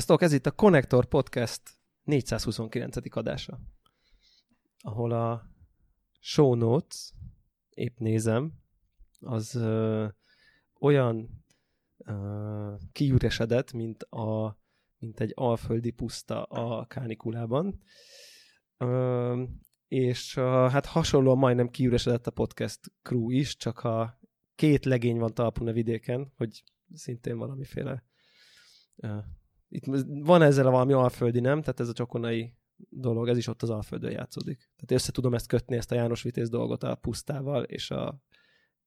Sziasztok, ez itt a Connector Podcast 429. adása, ahol a show notes, épp nézem, az ö, olyan ö, kiüresedett, mint, a, mint egy alföldi puszta a kánikulában. Ö, és ö, hát hasonlóan majdnem kiüresedett a podcast crew is, csak a két legény van talpun a vidéken, hogy szintén valamiféle itt van ezzel valami alföldi, nem? Tehát ez a csokonai dolog, ez is ott az alföldön játszódik. Tehát össze tudom ezt kötni, ezt a János Vitéz dolgot a pusztával és a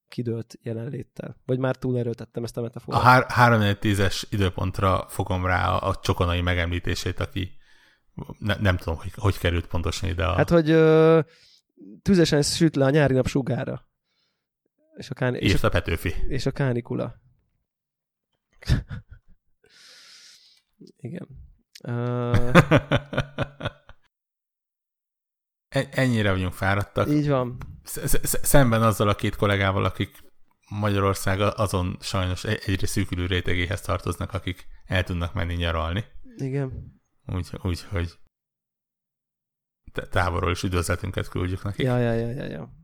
kidőlt jelenléttel. Vagy már túlerőltettem ezt a metaforát? A 3-4-10-es időpontra fogom rá a, a csokonai megemlítését, aki ne, nem tudom, hogy, hogy került pontosan ide a... Hát, hogy ö, tüzesen süt le a nyári nap sugára. És a, káni- és, és a, a Petőfi. És a kánikula. Igen. Uh... Ennyire vagyunk fáradtak. Így van. Szemben azzal a két kollégával, akik Magyarország azon sajnos egyre szűkülő rétegéhez tartoznak, akik el tudnak menni nyaralni. Igen. Úgy, úgy hogy távolról is üdvözletünket küldjük nekik. Ja, ja, ja, ja, ja.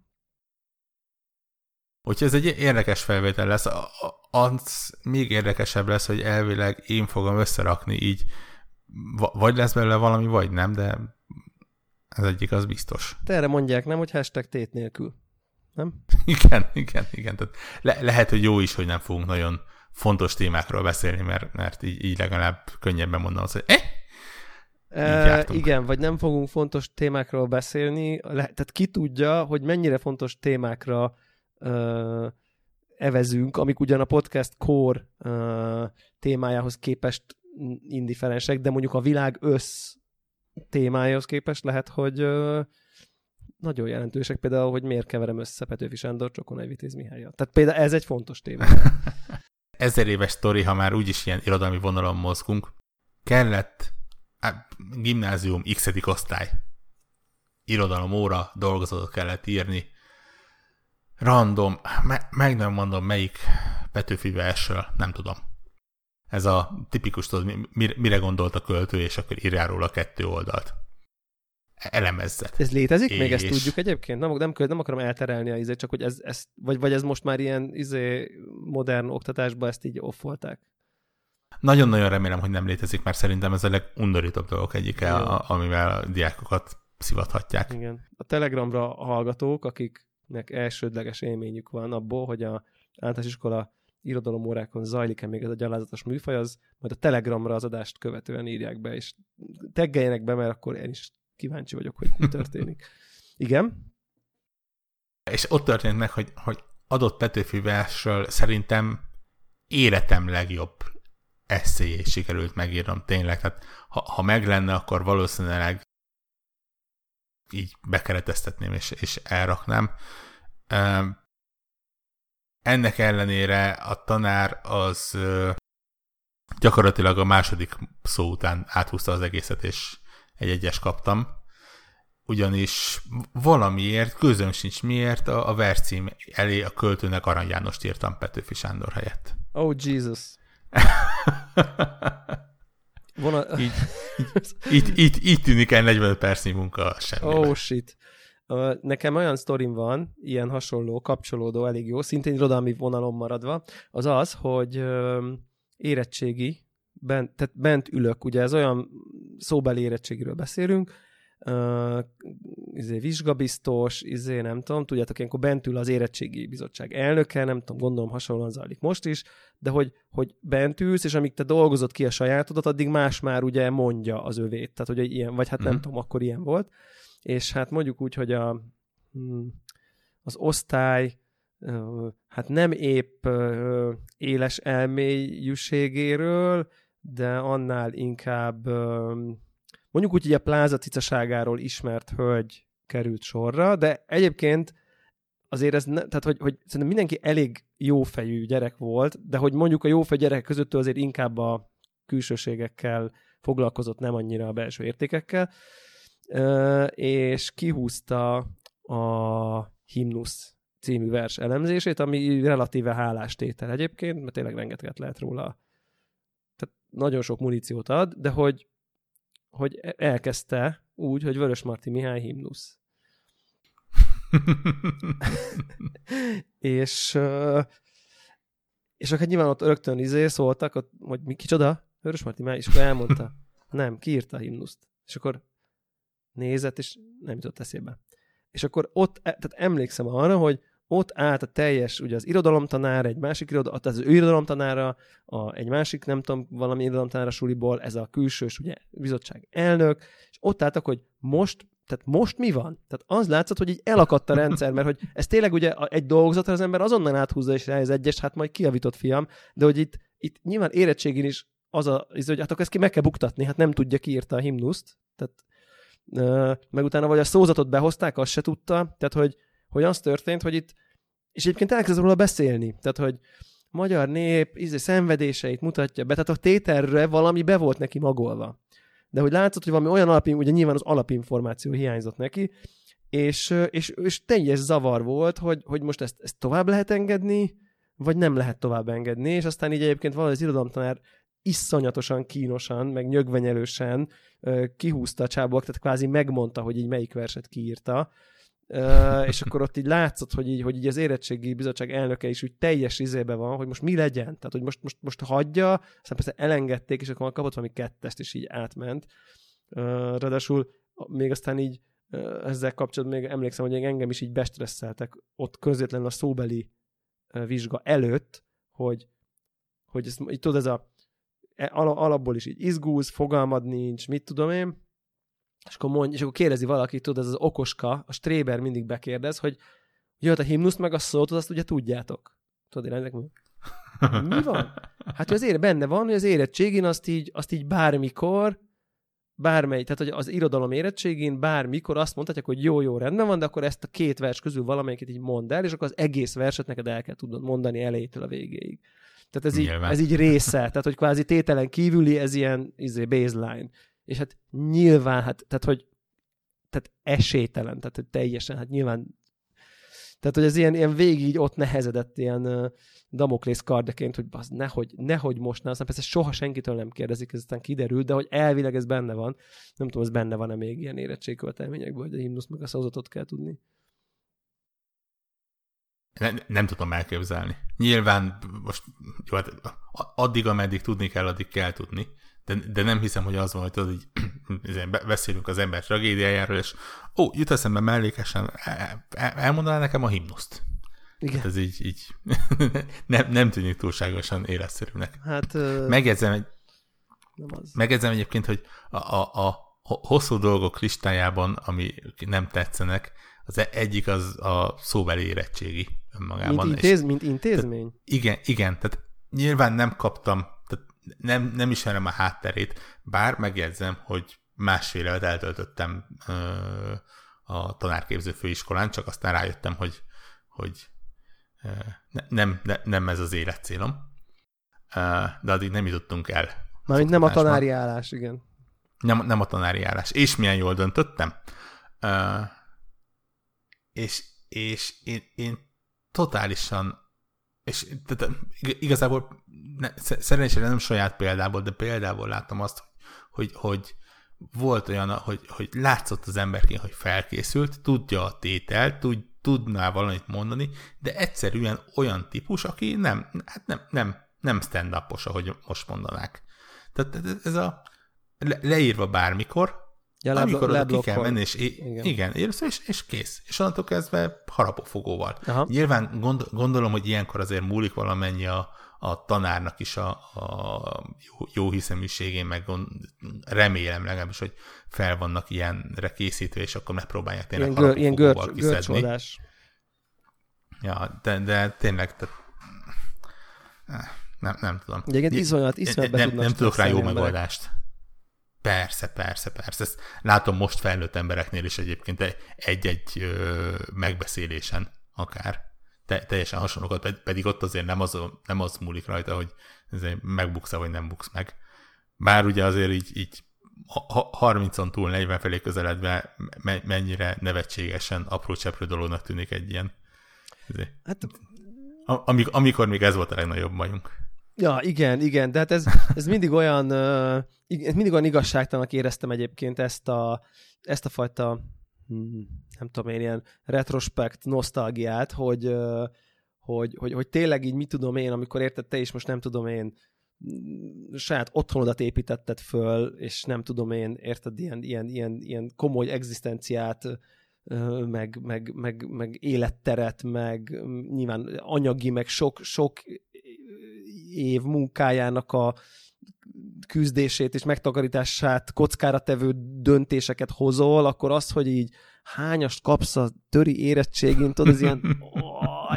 Úgyhogy ez egy érdekes felvétel lesz. Az még érdekesebb lesz, hogy elvileg én fogom összerakni így, vagy lesz belőle valami, vagy nem, de ez egyik az biztos. Te erre mondják, nem, hogy hashtag tét nélkül. Nem? Igen, igen, igen. Tehát le- lehet, hogy jó is, hogy nem fogunk nagyon fontos témákról beszélni, mert, mert így, így legalább könnyebben mondom azt, hogy eh, E, igen, vagy nem fogunk fontos témákról beszélni, le, tehát ki tudja, hogy mennyire fontos témákra evezünk, amik ugyan a podcast core uh, témájához képest indiferensek, de mondjuk a világ össz témájához képest lehet, hogy uh, nagyon jelentősek, például, hogy miért keverem össze Petőfi Sándor Csokonai Vitéz Mihályjal. Tehát például ez egy fontos téma. Ezer éves sztori, ha már úgyis ilyen irodalmi vonalon mozgunk, kellett gimnázium x osztály irodalom óra, dolgozatot kellett írni, random, me- meg nem mondom melyik Petőfi versről, nem tudom. Ez a tipikus, tudod, mire gondolt a költő, és akkor írjál róla kettő oldalt. Elemezzet. Ez létezik? És... Még ezt tudjuk egyébként? Nem, nem, nem akarom elterelni a izé, csak hogy ez, ez vagy, vagy ez most már ilyen izé, modern oktatásban ezt így offolták? Nagyon-nagyon remélem, hogy nem létezik, mert szerintem ez a legundorítóbb dolgok egyike, a, amivel a diákokat szivathatják. Igen. A Telegramra hallgatók, akiknek elsődleges élményük van abból, hogy a általános iskola irodalomórákon zajlik-e még ez a gyalázatos műfaj, az majd a Telegramra az adást követően írják be, és teggeljenek be, mert akkor én is kíváncsi vagyok, hogy mi történik. Igen? És ott történt meg, hogy, hogy adott Petőfi versről szerintem életem legjobb eszéjét sikerült megírnom tényleg. Tehát ha, ha meg lenne, akkor valószínűleg így bekereteztetném és, és elraknám. Ennek ellenére a tanár az gyakorlatilag a második szó után áthúzta az egészet, és egy egyes kaptam. Ugyanis valamiért, közöm sincs miért, a, a vercím elé a költőnek Arany Jánost írtam Petőfi Sándor helyett. Oh Jesus. Vona... így, így, így, így tűnik el 45 percnyi munka semmi. Oh shit. Nekem olyan sztorim van, ilyen hasonló, kapcsolódó, elég jó, szintén irodalmi vonalon maradva, az az, hogy érettségi, bent, tehát bent ülök, ugye ez olyan szóbeli érettségiről beszélünk, uh, izé, vizsgabiztos, izé, nem tudom, tudjátok, ilyenkor bent ül az érettségi bizottság elnöke, nem tudom, gondolom hasonlóan zajlik most is, de hogy, hogy bent ülsz, és amíg te dolgozod ki a sajátodat, addig más már ugye mondja az övét, tehát hogy ilyen, vagy hát nem mm. tudom, akkor ilyen volt, és hát mondjuk úgy, hogy a, hmm, az osztály hát nem épp éles elmélyűségéről, de annál inkább mondjuk úgy, hogy a pláza cicaságáról ismert hölgy került sorra, de egyébként azért ez, ne, tehát hogy, hogy szerintem mindenki elég jófejű gyerek volt, de hogy mondjuk a jófejű gyerek között azért inkább a külsőségekkel foglalkozott, nem annyira a belső értékekkel, és kihúzta a himnusz című vers elemzését, ami relatíve hálástétel egyébként, mert tényleg rengeteget lehet róla. Tehát nagyon sok muníciót ad, de hogy, hogy elkezdte úgy, hogy Vörös Marti Mihály himnusz. és, és akkor nyilván ott rögtön izé szóltak, hogy mi kicsoda? Vörös Marti Mihály, és akkor elmondta. Nem, kiírta a himnuszt. És akkor nézett, és nem jutott eszébe. És akkor ott, e, tehát emlékszem arra, hogy ott állt a teljes, ugye az irodalomtanár, egy másik irodalom, az ő irodalomtanára, a, egy másik, nem tudom, valami irodalomtanára suliból, ez a külsős, ugye, bizottság elnök, és ott álltak, hogy most, tehát most mi van? Tehát az látszott, hogy így elakadt a rendszer, mert hogy ez tényleg ugye egy dolgozatra az ember azonnal áthúzza és ez egyes, hát majd kiavított fiam, de hogy itt, itt nyilván érettségén is az a, hogy hát akkor ezt ki meg kell buktatni, hát nem tudja, kiírta a himnuszt, tehát meg utána vagy a szózatot behozták, azt se tudta, tehát hogy, hogy az történt, hogy itt, és egyébként elkezdett róla beszélni, tehát hogy magyar nép íze szenvedéseit mutatja be, tehát a tételre valami be volt neki magolva. De hogy látszott, hogy valami olyan alapin, ugye nyilván az alapinformáció hiányzott neki, és, és, és teljes zavar volt, hogy, hogy most ezt, ezt tovább lehet engedni, vagy nem lehet tovább engedni, és aztán így egyébként valahogy az irodalomtanár iszonyatosan kínosan, meg nyögvenyelősen kihúzta a csábok, tehát kvázi megmondta, hogy így melyik verset kiírta, és akkor ott így látszott, hogy így, hogy így az érettségi bizottság elnöke is úgy teljes izébe van, hogy most mi legyen, tehát hogy most, most, most hagyja, aztán persze elengedték, és akkor kapott valami kettest, és így átment. Ráadásul még aztán így ezzel kapcsolatban még emlékszem, hogy engem is így bestresszeltek ott közvetlenül a szóbeli vizsga előtt, hogy, hogy ezt, így tudod, ez a E, alapból is így izgúz, fogalmad nincs, mit tudom én, és akkor, mondj, és akkor kérdezi valaki, tudod, ez az okoska, a Stréber mindig bekérdez, hogy jött a himnuszt meg a szót, azt ugye tudjátok. Tudod, én ennek mi van? Hát az azért benne van, hogy az érettségén azt így, azt így bármikor, bármely, tehát hogy az irodalom érettségén bármikor azt mondhatják, hogy jó, jó, rendben van, de akkor ezt a két vers közül valamelyiket így mondd el, és akkor az egész verset neked el kell tudnod mondani elejétől a végéig. Tehát ez így, ez így része, tehát hogy kvázi tételen kívüli, ez ilyen izé, baseline. És hát nyilván, hát, tehát hogy tehát esélytelen, tehát hogy teljesen, hát nyilván tehát, hogy ez ilyen, ilyen végig így ott nehezedett ilyen uh, Damoklész kardeként, hogy az nehogy, nehogy most ne, aztán persze soha senkitől nem kérdezik, ez aztán kiderült, de hogy elvileg ez benne van. Nem tudom, ez benne van-e még ilyen érettségkövetelményekből, hogy a himnusz meg a szózatot kell tudni. Ne, nem tudom elképzelni. Nyilván most jó, hát addig, ameddig tudni kell, addig kell tudni, de, de nem hiszem, hogy az van, hogy tudod, így beszélünk az ember tragédiájáról, és ó, jut eszembe mellékesen, el, elmondaná nekem a himnuszt. Igen. Hát ez így, így nem, nem tűnik túlságosan életszerűnek. Hát, megjegyzem, egy, nem az. megjegyzem egyébként, hogy a, a, a hosszú dolgok listájában, ami nem tetszenek, az e- egyik az a szóbeli érettségi önmagában. Mint, intéz, és, mint intézmény? Tehát, igen, igen, tehát nyilván nem kaptam, nem, nem ismerem a hátterét, bár megjegyzem, hogy másfél évet eltöltöttem ö, a tanárképző főiskolán, csak aztán rájöttem, hogy, hogy ö, ne, nem, ne, nem ez az életcélom. Ö, de addig nem jutottunk el. Mármint nem a tanári állás, igen. Nem, nem a tanári állás. És milyen jól döntöttem. Ö, és, és én, én totálisan és tehát, igazából szerencsére nem saját példából, de példából láttam azt, hogy, hogy volt olyan, hogy, hogy látszott az emberként, hogy felkészült, tudja a tételt, tud, tudná valamit mondani, de egyszerűen olyan típus, aki nem, hát nem, nem, nem stand-upos, ahogy most mondanák. Tehát ez a le, leírva bármikor, Ja, amikor oda ki kell menni, és igen, igen és, és kész. És onnantól kezdve harapófogóval. Aha. Nyilván gond, gondolom, hogy ilyenkor azért múlik valamennyi a, a tanárnak is a, a jó, jó hiszeműségén, meg gond, remélem legalábbis, hogy fel vannak ilyenre készítve, és akkor megpróbálják tényleg ilyen, gör, ilyen görcs, kiszedni. Ja, de, de tényleg, tehát, nem, nem tudom. Egyébként iszonyat, iszonyat nem, nem tudok rá jó megoldást. Persze, persze, persze. Ezt látom most felnőtt embereknél is egyébként egy-egy megbeszélésen akár. Te, teljesen hasonlókat, pedig ott azért nem az, nem az múlik rajta, hogy megbuksz vagy nem buksz meg. Bár ugye azért így, így 30-on túl 40 felé közeledve mennyire nevetségesen apró cseprő dolognak tűnik egy ilyen. Hát, amikor, amikor még ez volt a legnagyobb bajunk. Ja, igen, igen, de hát ez, ez mindig olyan, uh, mindig olyan igazságtalanak éreztem egyébként ezt a, ezt a fajta, hmm, nem tudom én, ilyen retrospekt, nosztalgiát, hogy, hogy, hogy, hogy tényleg így mit tudom én, amikor érted te is most nem tudom én, saját otthonodat építetted föl, és nem tudom én, érted, ilyen, ilyen, ilyen, ilyen komoly egzisztenciát, meg, meg, meg, meg életteret, meg nyilván anyagi, meg sok, sok év munkájának a küzdését és megtakarítását kockára tevő döntéseket hozol, akkor az, hogy így hányast kapsz a töri érettségén, tudod, ez ilyen, ó,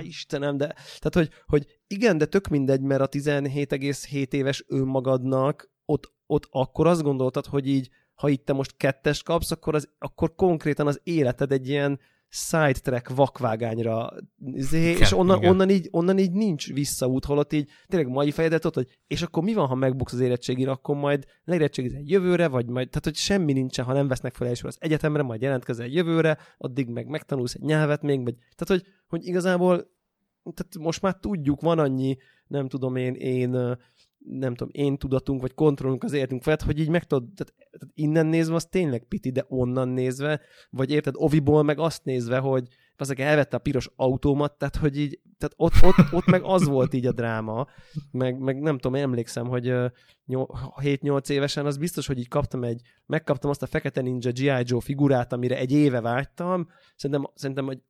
Istenem, de, tehát, hogy, hogy igen, de tök mindegy, mert a 17,7 éves önmagadnak ott, ott akkor azt gondoltad, hogy így, ha itt te most kettes kapsz, akkor, az, akkor konkrétan az életed egy ilyen sidetrack vakvágányra, izé, igen, és onnan, onnan, így, onnan így nincs visszaút, holott így tényleg mai fejedet ott, hogy és akkor mi van, ha megbuksz az érettségére, akkor majd leérettségizel jövőre, vagy majd, tehát hogy semmi nincsen, ha nem vesznek fel elsőre az egyetemre, majd jelentkezel jövőre, addig meg megtanulsz egy nyelvet még, vagy, tehát hogy, hogy igazából tehát most már tudjuk, van annyi, nem tudom én, én nem tudom, én tudatunk, vagy kontrollunk az életünk felett, hogy így meg tudod, tehát, tehát innen nézve az tényleg piti, de onnan nézve, vagy érted, Oviból meg azt nézve, hogy azok elvette a piros autómat, tehát hogy így, tehát ott, ott, ott meg az volt így a dráma, meg, meg nem tudom, emlékszem, hogy 7-8 évesen az biztos, hogy így kaptam egy, megkaptam azt a Fekete Ninja G.I. Joe figurát, amire egy éve vágytam, szerintem, szerintem hogy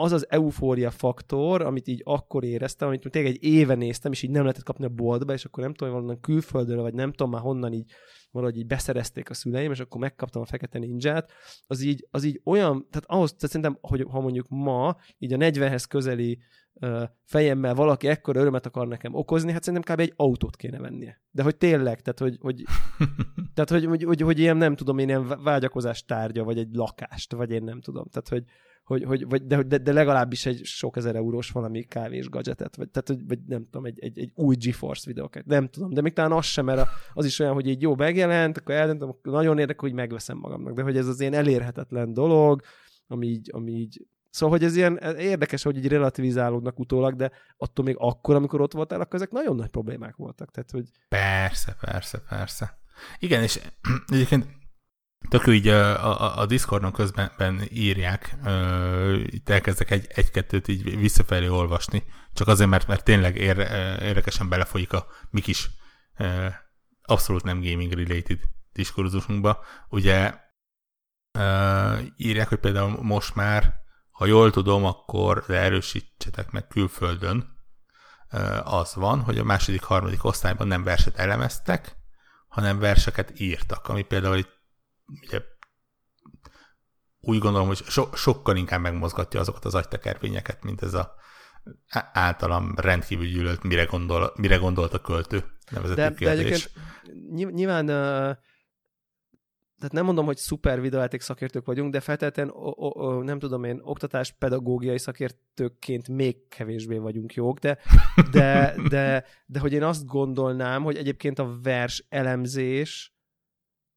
az az eufória faktor, amit így akkor éreztem, amit tényleg egy éve néztem, és így nem lehetett kapni a boltba, és akkor nem tudom, hogy valonnan külföldről, vagy nem tudom már honnan így valahogy így beszerezték a szüleim, és akkor megkaptam a Fekete Ninját, az így, az így olyan, tehát ahhoz, tehát szerintem, hogy ha mondjuk ma, így a 40-hez közeli uh, fejemmel valaki ekkor örömet akar nekem okozni, hát szerintem kb. egy autót kéne vennie. De hogy tényleg, tehát hogy, hogy, tehát, hogy, hogy, hogy, hogy ilyen nem tudom, én ilyen vágyakozás tárgya, vagy egy lakást, vagy én nem tudom. Tehát, hogy, hogy, hogy vagy, de, de, de, legalábbis egy sok ezer eurós valami kávés gadgetet, vagy, tehát, vagy nem tudom, egy, egy, egy új GeForce videókat, nem tudom, de még talán az sem, mert az is olyan, hogy így jó megjelent, akkor eldöntöm, nagyon érdekel, hogy megveszem magamnak, de hogy ez az ilyen elérhetetlen dolog, ami így, ami így Szóval, hogy ez ilyen érdekes, hogy így relativizálódnak utólag, de attól még akkor, amikor ott voltál, akkor ezek nagyon nagy problémák voltak. Tehát, hogy... Persze, persze, persze. Igen, és egyébként Tök így a, a, a Discordon közben írják, itt elkezdek egy, egy-kettőt így visszafelé olvasni, csak azért, mert, mert tényleg ér, érdekesen belefolyik a mi kis abszolút nem gaming related diskurzusunkba. Ugye írják, hogy például most már, ha jól tudom, akkor de erősítsetek meg külföldön, az van, hogy a második, harmadik osztályban nem verset elemeztek, hanem verseket írtak, ami például itt ugye úgy gondolom, hogy so, sokkal inkább megmozgatja azokat az agytekervényeket, mint ez a általam rendkívül gyűlölt, mire, gondol, mire gondolt a költő nevezetű de, kérdés. De nyilván tehát nem mondom, hogy szuper videójáték szakértők vagyunk, de feltétlenül nem tudom én, oktatás pedagógiai szakértőként még kevésbé vagyunk jók, de, de, de, de hogy én azt gondolnám, hogy egyébként a vers elemzés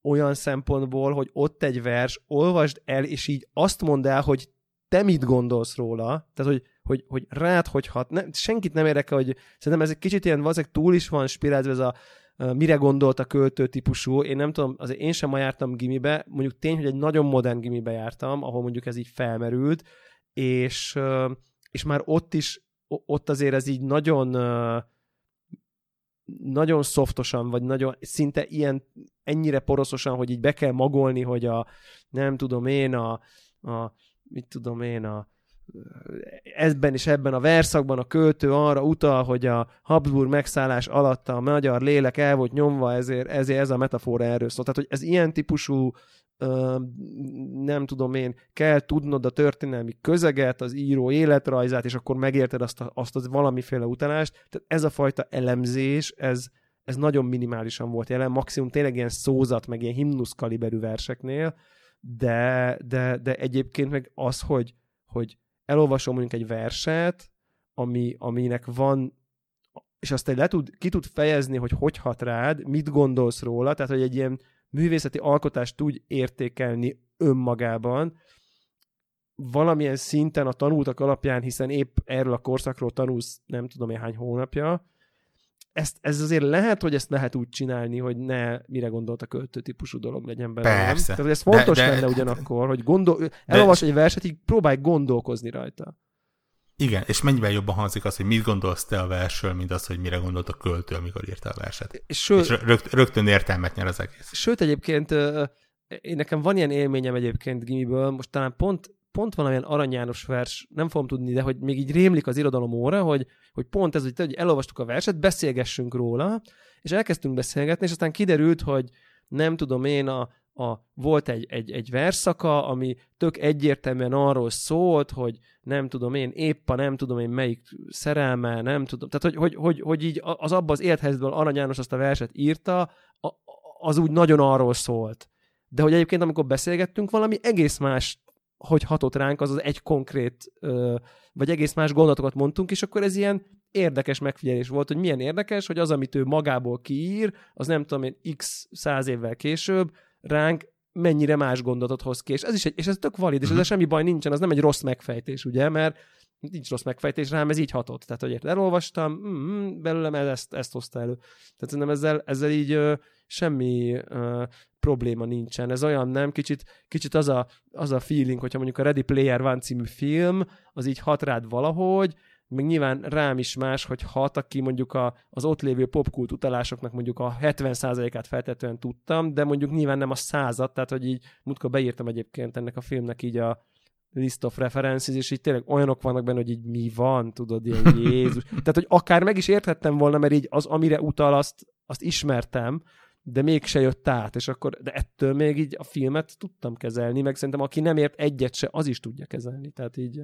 olyan szempontból, hogy ott egy vers, olvasd el, és így azt mondd el, hogy te mit gondolsz róla, tehát hogy, hogy, hogy rád hogy hat, senkit nem érdekel, hogy szerintem ez egy kicsit ilyen, valószínűleg túl is van spirálva ez a mire gondolt a költő típusú, én nem tudom, azért én sem jártam gimibe, mondjuk tény, hogy egy nagyon modern gimibe jártam, ahol mondjuk ez így felmerült, és, és már ott is, ott azért ez így nagyon nagyon szoftosan, vagy nagyon szinte ilyen ennyire poroszosan, hogy így be kell magolni, hogy a nem tudom én, a, a mit tudom én, a ebben és ebben a verszakban a költő arra utal, hogy a Habsburg megszállás alatt a magyar lélek el volt nyomva, ezért, ezért ez a metafora erről szól. Tehát, hogy ez ilyen típusú nem tudom én, kell tudnod a történelmi közeget, az író életrajzát, és akkor megérted azt, a, azt az valamiféle utalást. Tehát ez a fajta elemzés, ez, ez nagyon minimálisan volt jelen, maximum tényleg ilyen szózat, meg ilyen himnusz kaliberű verseknél, de, de, de egyébként meg az, hogy, hogy elolvasom mondjuk egy verset, ami, aminek van és azt le tud, ki tud fejezni, hogy hogy hat rád, mit gondolsz róla, tehát hogy egy ilyen művészeti alkotást tudj értékelni önmagában, valamilyen szinten a tanultak alapján, hiszen épp erről a korszakról tanulsz nem tudom én hány hónapja, ezt, ez azért lehet, hogy ezt lehet úgy csinálni, hogy ne mire gondolt a költő típusú dolog legyen belőle. Persze. Tehát ez fontos De- de- lenne ugyanakkor, hogy gondol, elolvas egy verset, így próbálj gondolkozni rajta. Igen, és mennyivel jobban hangzik az, hogy mit gondolsz te a versről, mint az, hogy mire gondolt a költő, amikor írta a verset. És ső, És rögt, rögtön értelmet nyer az egész. Sőt, egyébként én nekem van ilyen élményem egyébként gimiből, most talán pont, pont valamilyen Arany János vers, nem fogom tudni, de hogy még így rémlik az irodalom óra, hogy, hogy pont ez, hogy, te, hogy elolvastuk a verset, beszélgessünk róla, és elkezdtünk beszélgetni, és aztán kiderült, hogy nem tudom én, a, a, volt egy, egy, egy verszaka, ami tök egyértelműen arról szólt, hogy nem tudom én, épp a nem tudom én melyik szerelme, nem tudom, tehát hogy, hogy, hogy, hogy így az abban az élethelyzetből Arany János azt a verset írta, az úgy nagyon arról szólt. De hogy egyébként amikor beszélgettünk, valami egész más, hogy hatott ránk, az az egy konkrét, vagy egész más gondolatokat mondtunk, és akkor ez ilyen érdekes megfigyelés volt, hogy milyen érdekes, hogy az, amit ő magából kiír, az nem tudom én x száz évvel később ránk mennyire más gondolatot hoz ki. És ez is egy, és ez tök valid, és ezzel semmi baj nincsen, az nem egy rossz megfejtés, ugye, mert nincs rossz megfejtés rám, ez így hatott. Tehát, hogy érted, elolvastam, mm, belőlem ez, ezt, ezt hozta elő. Tehát szerintem ezzel, ezzel így ö, semmi ö, probléma nincsen. Ez olyan nem, kicsit, kicsit az, a, az a feeling, hogyha mondjuk a Ready Player One című film, az így hat rád valahogy, meg nyilván rám is más, hogy hat, aki mondjuk a, az ott lévő popkult utalásoknak mondjuk a 70%-át feltetően tudtam, de mondjuk nyilván nem a százat, tehát hogy így múltkor beírtam egyébként ennek a filmnek így a list of references, és így tényleg olyanok vannak benne, hogy így mi van, tudod, ilyen Jézus. Tehát, hogy akár meg is érthettem volna, mert így az, amire utal, azt, azt ismertem, de mégse jött át, és akkor, de ettől még így a filmet tudtam kezelni, meg szerintem aki nem ért egyet se, az is tudja kezelni, tehát így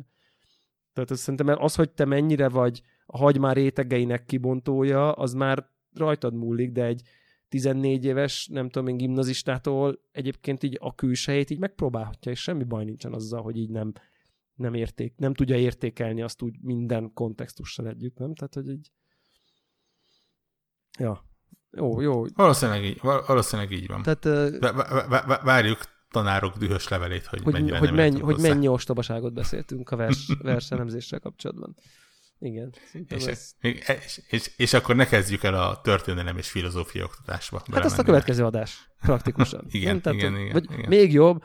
tehát azt szerintem az, hogy te mennyire vagy a hagymár rétegeinek kibontója, az már rajtad múlik, de egy 14 éves, nem tudom én, gimnazistától egyébként így a külsejét így megpróbálhatja, és semmi baj nincsen azzal, hogy így nem, nem, érték, nem tudja értékelni azt úgy minden kontextussal együtt, nem? Tehát, hogy így... Ja. Jó, jó. Valószínűleg így, val- valószínűleg így van. Tehát, Várjuk tanárok dühös levelét, hogy, hogy, mennyire hogy, nem mennyi, hogy hozzá. mennyi ostobaságot beszéltünk a vers, verselemzéssel kapcsolatban. Igen. És, ez- és, és, és akkor ne kezdjük el a történelem és filozófia oktatásba. Hát azt a következő adás, praktikusan. Igen, Nem? Tehát, igen, igen, Vagy igen. még jobb,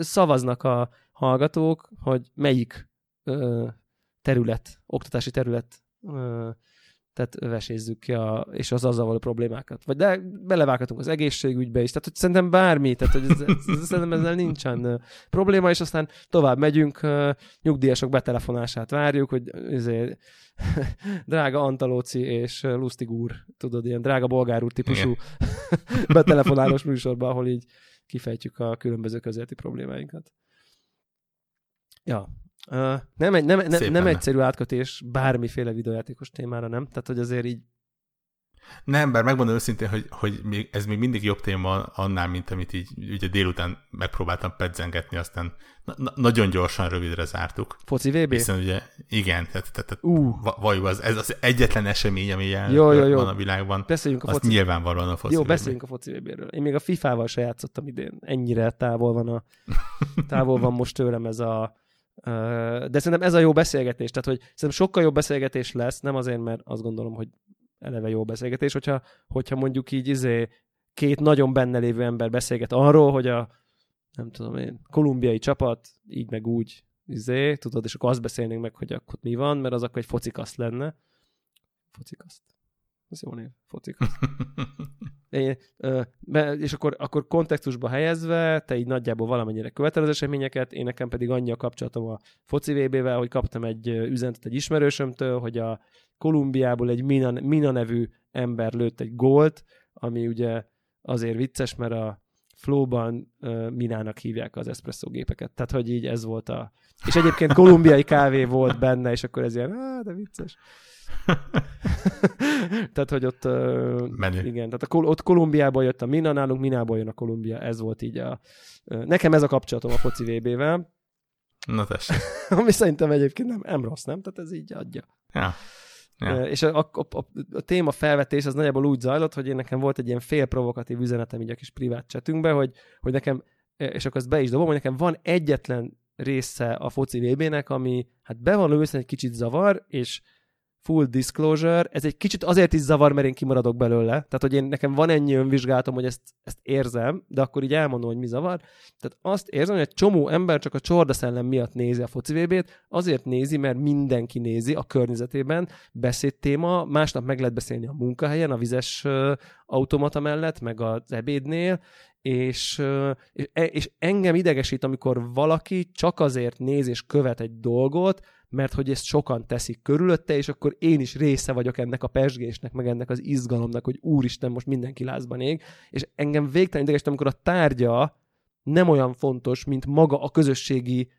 szavaznak a hallgatók, hogy melyik ö, terület, oktatási terület ö, tehát vesézzük ki, a, és az azzal való problémákat. Vagy de belevághatunk az egészségügybe is, tehát hogy szerintem bármi, tehát hogy ez, ez, ez, szerintem ezzel nincsen probléma, és aztán tovább megyünk, nyugdíjasok betelefonását várjuk, hogy ezért, drága Antalóci és Lustig úr, tudod, ilyen drága bolgár úr típusú betelefonálós műsorban, ahol így kifejtjük a különböző közéleti problémáinkat. Ja. Uh, nem, egy, nem, nem, nem egyszerű átkötés bármiféle videójátékos témára, nem? Tehát, hogy azért így Nem, bár megmondom őszintén, hogy, hogy még, ez még mindig jobb téma annál, mint amit így ugye délután megpróbáltam pedzengetni, aztán na- na- nagyon gyorsan rövidre zártuk. foci VB? Hiszen ugye, igen, tehát, tehát, tehát va- valljuk, az, ez az egyetlen esemény, ami jelen Jó, jó, jó. van a világban. beszéljünk a foci nyilvánvalóan a foci Jó, VB. beszéljünk a foci VB-ről. Én még a FIFA-val se játszottam idén. Ennyire távol van a távol van most tőlem ez a de szerintem ez a jó beszélgetés, tehát hogy szerintem sokkal jobb beszélgetés lesz, nem azért, mert azt gondolom, hogy eleve jó beszélgetés, hogyha, hogyha mondjuk így izé két nagyon benne lévő ember beszélget arról, hogy a nem tudom én, kolumbiai csapat így meg úgy izé, tudod, és akkor azt beszélnénk meg, hogy akkor mi van, mert az akkor egy focikaszt lenne. Focikaszt. Ez jó név. Be- és akkor, akkor kontextusba helyezve, te így nagyjából valamennyire követed az eseményeket, én nekem pedig annyi a kapcsolatom a foci VB-vel, hogy kaptam egy üzenetet egy ismerősömtől, hogy a Kolumbiából egy Mina, Mina nevű ember lőtt egy gólt, ami ugye azért vicces, mert a Flowban uh, Minának hívják az espresszó gépeket. Tehát, hogy így ez volt a... És egyébként kolumbiai kávé volt benne, és akkor ez ilyen, á, de vicces. tehát, hogy ott... Uh, Menő. igen, tehát a, Kol- ott Kolumbiából jött a Mina, nálunk Minából jön a Kolumbia. Ez volt így a... Uh, nekem ez a kapcsolatom a foci VB-vel, Na tessék. ami szerintem egyébként nem, nem rossz, nem? Tehát ez így adja. Ja. Ja. És a, a, a, a téma felvetés az nagyjából úgy zajlott, hogy én nekem volt egy ilyen fél provokatív üzenetem így a kis privát chatünkbe, hogy, hogy nekem, és akkor ezt be is dobom, hogy nekem van egyetlen része a foci VB-nek, ami hát be van őszintén egy kicsit zavar, és full disclosure, ez egy kicsit azért is zavar, mert én kimaradok belőle. Tehát, hogy én nekem van ennyi önvizsgálatom, hogy ezt, ezt érzem, de akkor így elmondom, hogy mi zavar. Tehát azt érzem, hogy egy csomó ember csak a csorda szellem miatt nézi a foci VB-t, azért nézi, mert mindenki nézi a környezetében, beszédtéma, másnap meg lehet beszélni a munkahelyen, a vizes automata mellett, meg az ebédnél, és, és, e, és engem idegesít, amikor valaki csak azért néz és követ egy dolgot, mert hogy ezt sokan teszik körülötte, és akkor én is része vagyok ennek a pesgésnek, meg ennek az izgalomnak, hogy úristen, most mindenki lázban ég, és engem végtelen idegesít, amikor a tárgya nem olyan fontos, mint maga a közösségi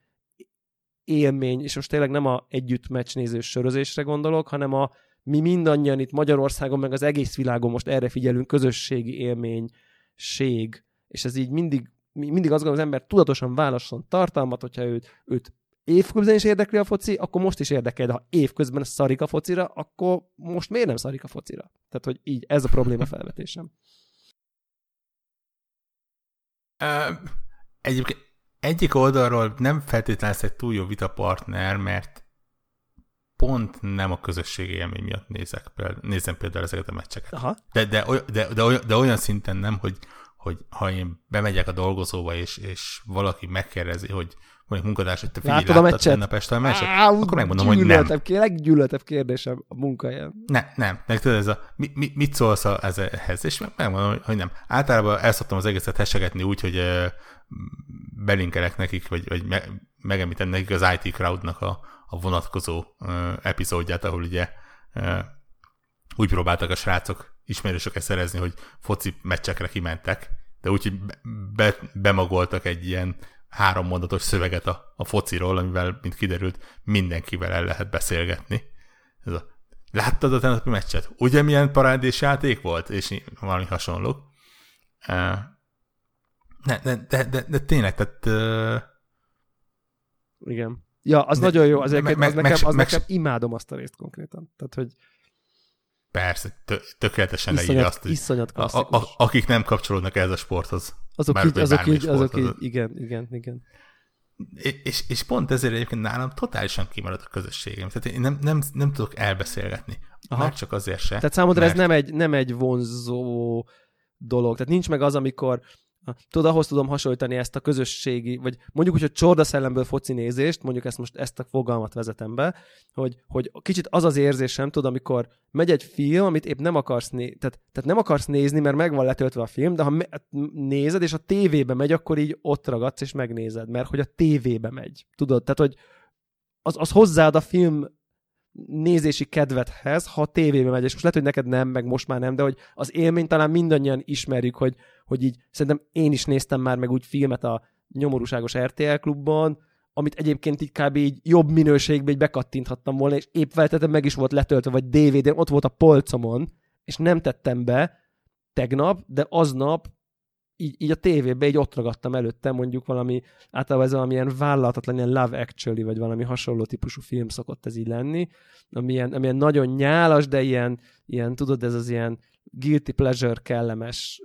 élmény, és most tényleg nem a együtt meccsnézős sörözésre gondolok, hanem a mi mindannyian itt Magyarországon, meg az egész világon most erre figyelünk, közösségi élménység, és ez így mindig, mindig azt gondolom, az ember tudatosan válaszol tartalmat, hogyha őt, őt évközben is érdekli a foci, akkor most is érdekel, de ha évközben szarik a focira, akkor most miért nem szarik a focira? Tehát, hogy így, ez a probléma felvetésem. Egyébként egyik oldalról nem feltétlenül egy túl jó vitapartner, mert pont nem a közösségi élmény miatt nézek, például, nézem például ezeket a meccseket. Aha. De, de, de, de, olyan, de olyan szinten nem, hogy, hogy ha én bemegyek a dolgozóba, és, és valaki megkérdezi, hogy mondjuk munkatárs, hogy te figyelj, Látod a meccset? nap este a meccset? Á, akkor megmondom, hogy nem. Leggyűlöltebb kérdésem a munkahelyen. Ne, nem. Meg tudod, ez a, mi, mi, mit szólsz a, ez ehhez? És megmondom, hogy nem. Általában el szoktam az egészet hesegetni úgy, hogy belinkelek nekik, vagy, vagy me, megemlítem nekik az IT Crowdnak a, a vonatkozó uh, epizódját, ahol ugye uh, úgy próbáltak a srácok ismerősöket szerezni, hogy foci meccsekre kimentek, de úgy, hogy be, bemagoltak egy ilyen három mondatos szöveget a, a fociról, amivel, mint kiderült, mindenkivel el lehet beszélgetni. Ez a, láttad a tenapi meccset? Ugye milyen parádés játék volt? És valami hasonló. Uh, ne, de, de, de, tényleg, tehát... Uh, Igen. Ja, az de, nagyon jó, az, me, me, az, nekem, az meg, nekem imádom azt a részt konkrétan. Tehát, hogy Persze, tökéletesen leírja azt, hogy iszonyat a, a, akik nem kapcsolódnak ez a sporthoz. Azok így, azok így, azok így, igen, igen, igen. És, és pont ezért egyébként nálam totálisan kimarad a közösségem. Tehát én nem, nem, nem tudok elbeszélgetni. Aha. Már csak azért se. Tehát számodra mert... ez nem egy, nem egy vonzó dolog. Tehát nincs meg az, amikor Tudod, ahhoz tudom hasonlítani ezt a közösségi, vagy mondjuk úgy, hogy csorda szellemből foci nézést, mondjuk ezt most ezt a fogalmat vezetem be, hogy, hogy kicsit az az érzésem, tudod, amikor megy egy film, amit épp nem akarsz nézni, tehát, tehát nem akarsz nézni, mert meg van letöltve a film, de ha me- nézed, és a tévébe megy, akkor így ott ragadsz, és megnézed, mert hogy a tévébe megy. Tudod, tehát, hogy az, az hozzáad a film nézési kedvethez, ha a tévébe megy, és most lehet, hogy neked nem, meg most már nem, de hogy az élmény talán mindannyian ismerjük, hogy, hogy így szerintem én is néztem már meg úgy filmet a nyomorúságos RTL klubban, amit egyébként így kb. így jobb minőségben így bekattinthattam volna, és épp feltettem meg is volt letöltve, vagy DVD-n, ott volt a polcomon, és nem tettem be tegnap, de aznap így, így a tévében így ott ragadtam előtte, mondjuk valami, általában ez valamilyen vállalatatlan, ilyen Love Actually, vagy valami hasonló típusú film szokott ez így lenni, amilyen, amilyen nagyon nyálas, de ilyen, ilyen, tudod, ez az ilyen guilty pleasure kellemes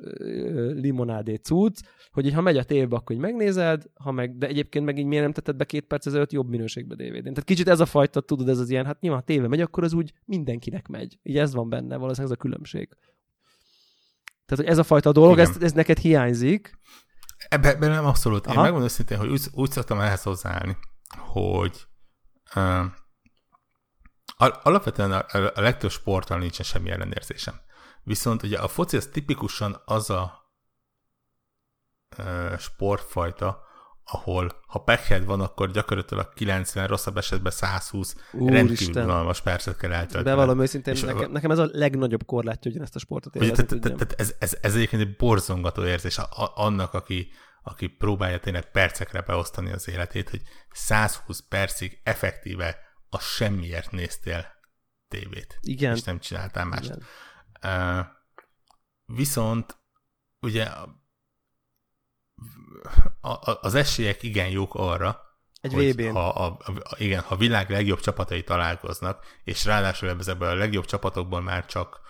limonádé cucc, hogy így, ha megy a tévébe, akkor így megnézed, ha meg, de egyébként meg így miért nem tetted be két perc ezelőtt jobb minőségbe dvd Tehát kicsit ez a fajta, tudod, ez az ilyen, hát nyilván a tévé megy, akkor az úgy mindenkinek megy. Így ez van benne, valószínűleg ez a különbség. Tehát, hogy ez a fajta dolog, ez, ez neked hiányzik. Ebben ebbe nem abszolút. Aha. Én megmondom szintén, hogy úgy, úgy szoktam ehhez hozzáállni, hogy uh, alapvetően a, a legtöbb sporttal nincsen semmi ellenérzésem. Viszont ugye a foci az tipikusan az a sportfajta, ahol ha pekhed van, akkor gyakorlatilag 90, rosszabb esetben 120 Úristen. rendkívül unalmas percet kell eltölteni. Bevallom őszintén, nekem, a... nekem ez a legnagyobb korlátja, hogy ezt a sportot élvezni Tehát ez, ez, ez egyébként egy borzongató érzés annak, aki, aki próbálja tényleg percekre beosztani az életét, hogy 120 percig effektíve a semmiért néztél tévét. Igen. És nem csináltál mást. Uh, viszont ugye az esélyek igen jók arra, egy hogy VB-n. Ha, a, a, igen, ha a világ legjobb csapatai találkoznak, és ráadásul ebből a legjobb csapatokból már csak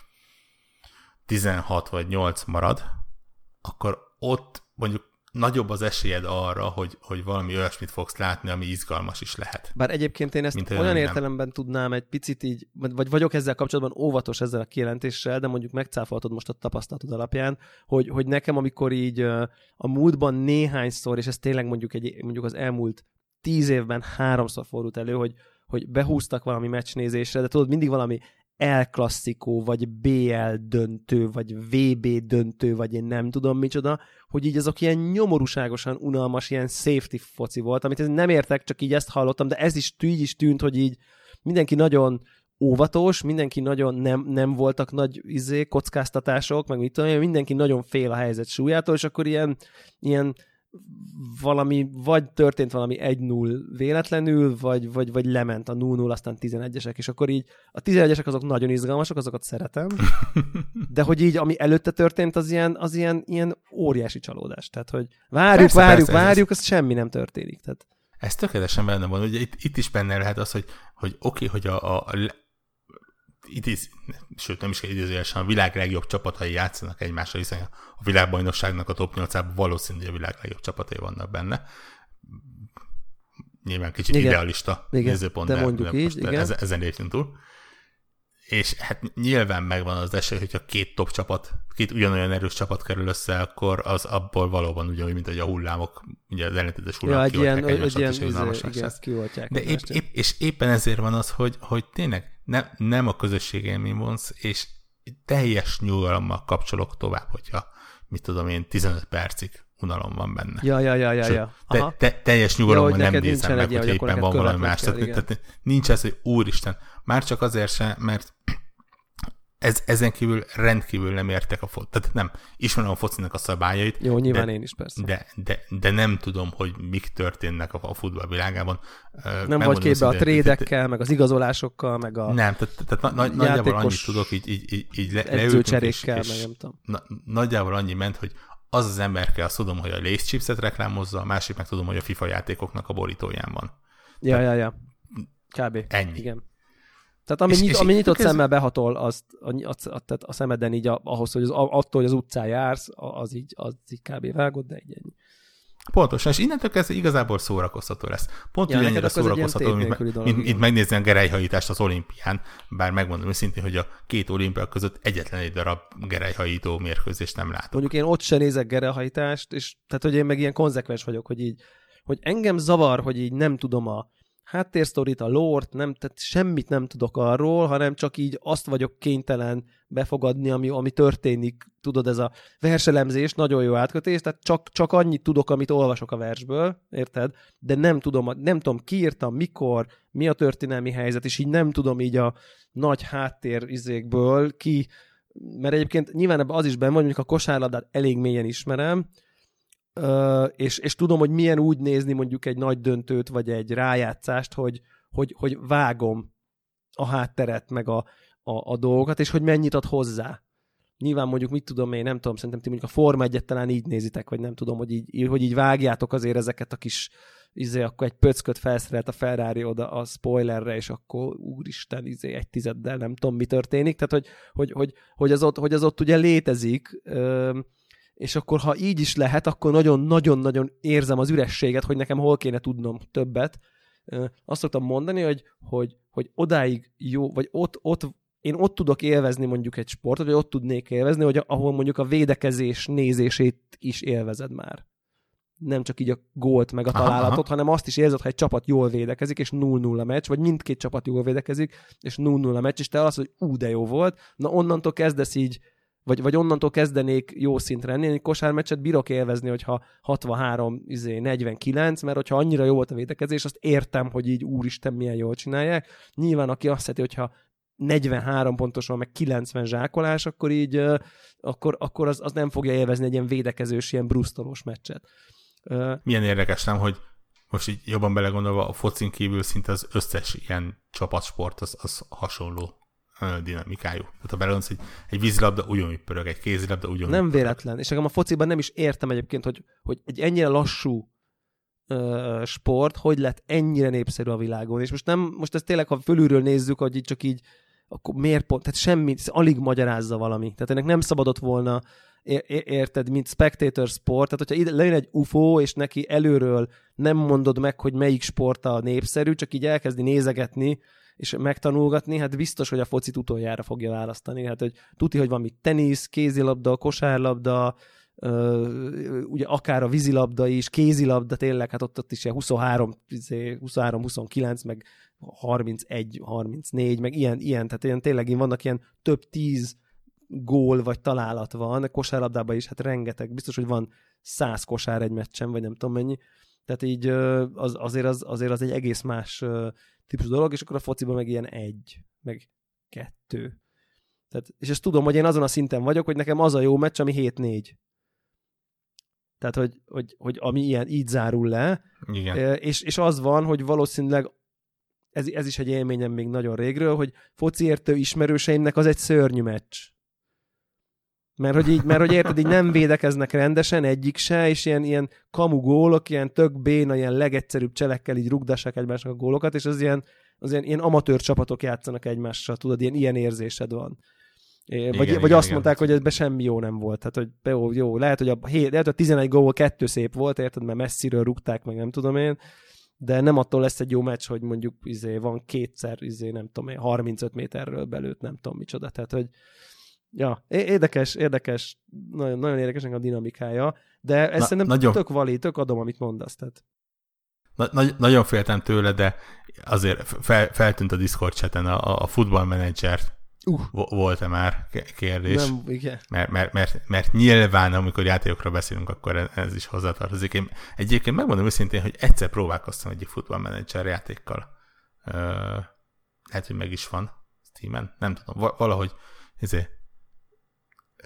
16 vagy 8 marad, akkor ott mondjuk nagyobb az esélyed arra, hogy, hogy valami olyasmit fogsz látni, ami izgalmas is lehet. Bár egyébként én ezt Mint olyan nem. értelemben tudnám egy picit így, vagy vagyok ezzel kapcsolatban óvatos ezzel a kijelentéssel, de mondjuk megcáfoltad most a tapasztalatod alapján, hogy, hogy nekem amikor így a múltban néhányszor, és ez tényleg mondjuk, egy, mondjuk az elmúlt tíz évben háromszor fordult elő, hogy, hogy behúztak valami meccsnézésre, de tudod, mindig valami el vagy BL döntő, vagy VB döntő, vagy én nem tudom micsoda, hogy így azok ilyen nyomorúságosan unalmas, ilyen safety foci volt, amit nem értek, csak így ezt hallottam, de ez is így is tűnt, hogy így mindenki nagyon óvatos, mindenki nagyon nem, nem voltak nagy izé, kockáztatások, meg mit tudom, mindenki nagyon fél a helyzet súlyától, és akkor ilyen, ilyen valami, vagy történt valami 1-0 véletlenül, vagy, vagy, vagy lement a 0-0, aztán 11-esek, és akkor így a 11-esek azok nagyon izgalmasak, azokat szeretem, de hogy így, ami előtte történt, az ilyen, az ilyen, ilyen óriási csalódás. Tehát, hogy várjuk, persze, várjuk, persze, várjuk, ez, az semmi nem történik. Tehát... Ez tökéletesen benne van. Ugye itt, itt is benne lehet az, hogy, hogy oké, okay, hogy a, a idéz, sőt nem is kell idézőjelesen, a világ legjobb csapatai játszanak egymással, hiszen a világbajnokságnak a top 8-ában valószínűleg a világ legjobb csapatai vannak benne. Nyilván kicsit igen, idealista igen, nézőpont, de, de mondjuk így, igen. Ezen, ezen léptünk túl. És hát nyilván megvan az esély, hogyha két top csapat, két ugyanolyan erős csapat kerül össze, akkor az abból valóban ugyanúgy, mint hogy a hullámok, ugye az ellentétes hullámok ja, egy ilyen, egy ilyen, izé, igen, De épp, épp, és éppen ezért van az, hogy, hogy tényleg ne, nem a közösség élmény vonz, és teljes nyugalommal kapcsolok tovább, hogyha mit tudom én, 15 percig unalom van benne. Ja, ja, ja, ja, ja. Te, te, teljes nyugalommal ja, nem nézem meg, hogy éppen van valami más. Tehát, tehát nincs ez, hogy úristen, már csak azért se, mert ez, ezen kívül rendkívül nem értek a fot. Tehát nem, ismerem a focinak a szabályait. Jó, nyilván de, én is persze. De, de, de nem tudom, hogy mik történnek a, a futball világában. Nem vagy képbe a trédekkel, meg az igazolásokkal, meg a Nem, tehát, tehát na, nagyjából annyit tudok, így, így, így, így le, leültünk, és, és meg nem tudom. Na, nagyjából annyi ment, hogy az az ember kell, azt tudom, hogy a Lace chipset reklámozza, a másik meg tudom, hogy a FIFA játékoknak a borítóján van. Ja, Tehát, ja, ja. Kb. Ennyi. Igen. Tehát ami, és, nyit, és ami nyitott ez... szemmel behatol azt, a, a, a, tehát a szemeden így a, ahhoz, hogy az, attól, hogy az utcán jársz, az így, az így kb. vágod, de így ennyi. Pontosan, és innentől kezdve igazából szórakoztató lesz. Pont ja, ugyanennyire szórakoztató, mint, mint, mint, mint megnézni a gerelyhajítást az olimpián, bár megmondom őszintén, hogy a két olimpia között egyetlen egy darab gerelyhajító mérkőzést nem látok. Mondjuk én ott sem nézek gerelyhajítást, és tehát, hogy én meg ilyen konzekvens vagyok, hogy így, hogy engem zavar, hogy így nem tudom a háttérsztorit, a lort, nem, tehát semmit nem tudok arról, hanem csak így azt vagyok kénytelen befogadni, ami, ami történik. Tudod, ez a verselemzés, nagyon jó átkötés, tehát csak, csak annyit tudok, amit olvasok a versből, érted? De nem tudom, nem tudom, ki írtam, mikor, mi a történelmi helyzet, és így nem tudom így a nagy háttér izékből ki, mert egyébként nyilván ebben az is benne mondjuk a kosárlabdát elég mélyen ismerem, és, és tudom, hogy milyen úgy nézni mondjuk egy nagy döntőt, vagy egy rájátszást, hogy, hogy, hogy vágom a hátteret, meg a, a, a dolgokat, és hogy mennyit ad hozzá. Nyilván mondjuk, mit tudom én, nem tudom, szerintem ti mondjuk a Forma egyet talán így nézitek, vagy nem tudom, hogy így, hogy így vágjátok azért ezeket a kis izé, akkor egy pöcköt felszerelt a Ferrari oda a spoilerre, és akkor úristen, izé, egy tizeddel nem tudom, mi történik. Tehát, hogy, hogy, hogy, hogy, az, ott, hogy az ott ugye létezik, és akkor ha így is lehet, akkor nagyon-nagyon-nagyon érzem az ürességet, hogy nekem hol kéne tudnom többet. Azt szoktam mondani, hogy, hogy, hogy odáig jó, vagy ott, ott én ott tudok élvezni mondjuk egy sportot, vagy ott tudnék élvezni, hogy ahol mondjuk a védekezés nézését is élvezed már. Nem csak így a gólt meg a találatot, aha, hanem azt is érzed, ha egy csapat jól védekezik, és 0-0 a meccs, vagy mindkét csapat jól védekezik, és 0-0 a meccs, és te azt, hogy ú, de jó volt. Na onnantól kezdesz így vagy, vagy onnantól kezdenék jó szintre lenni. Egy kosármeccset bírok élvezni, hogyha 63, izé, 49, mert hogyha annyira jó volt a védekezés, azt értem, hogy így úristen milyen jól csinálják. Nyilván aki azt hiszi, hogyha 43 pontosan, meg 90 zsákolás, akkor így, akkor, akkor az, az nem fogja élvezni egy ilyen védekezős, ilyen brusztolós meccset. Milyen érdekes, nem, hogy most így jobban belegondolva a focin kívül szinte az összes ilyen csapatsport az, az hasonló dinamikájú. Tehát ha belegondolsz, egy, egy vízilabda ugyanúgy pörög, egy kézilabda ugyanúgy Nem pörög. véletlen. És nekem a fociban nem is értem egyébként, hogy, hogy egy ennyire lassú ö, sport, hogy lett ennyire népszerű a világon. És most nem, most ezt tényleg, ha fölülről nézzük, hogy így csak így akkor miért pont, tehát semmi, alig magyarázza valami. Tehát ennek nem szabadott volna érted, mint spectator sport, tehát hogyha ide lejön egy UFO, és neki előről nem mondod meg, hogy melyik sport a népszerű, csak így elkezdi nézegetni, és megtanulgatni, hát biztos, hogy a focit utoljára fogja választani. Hát, hogy tuti, hogy van mit tenisz, kézilabda, kosárlabda, ugye akár a vízilabda is, kézilabda tényleg, hát ott, ott is ilyen 23, 23, 29, meg 31, 34, meg ilyen, ilyen tehát ilyen, tényleg vannak ilyen több tíz gól vagy találat van, kosárlabdában is, hát rengeteg, biztos, hogy van száz kosár egy meccsen, vagy nem tudom mennyi, tehát így az, azért, az, azért az egy egész más típusú dolog, és akkor a fociban meg ilyen egy, meg kettő. Tehát, és ezt tudom, hogy én azon a szinten vagyok, hogy nekem az a jó meccs, ami 7-4. Tehát, hogy, hogy, hogy ami ilyen így zárul le. Igen. És, és az van, hogy valószínűleg ez, ez is egy élményem még nagyon régről, hogy foci értő ismerőseimnek az egy szörnyű meccs. Mert hogy, így, mert hogy érted, így nem védekeznek rendesen egyik se, és ilyen, ilyen kamu gólok, ilyen tök béna, ilyen legegyszerűbb cselekkel így rugdassák egymásnak a gólokat, és az ilyen, az ilyen, ilyen amatőr csapatok játszanak egymással, tudod, ilyen, ilyen érzésed van. Vagy, igen, vagy igen, azt igen. mondták, hogy ebben semmi jó nem volt. Tehát, hogy jó, jó lehet, hogy a, 7, lehet, hogy a 11 gól kettő szép volt, érted, mert messziről rúgták, meg nem tudom én, de nem attól lesz egy jó meccs, hogy mondjuk izé, van kétszer, izé, nem tudom én, 35 méterről belőtt, nem tudom micsoda. Tehát, hogy ja, érdekes, érdekes, nagyon, nagyon érdekes a dinamikája, de ez Na, szerintem nagyon... tök valid, tök adom, amit mondasz. Tehát. Na, nagy, nagyon féltem tőle, de azért fel, feltűnt a Discord chaten a, a futballmenedzser uh. volt-e már kérdés. Nem, igen. Mert, mert, mert, mert nyilván, amikor játékokról beszélünk, akkor ez is hozzátartozik. Én egyébként megmondom őszintén, hogy egyszer próbálkoztam egyik futballmenedzser játékkal. Ö, lehet, hogy meg is van Steam-en, nem tudom, valahogy ezért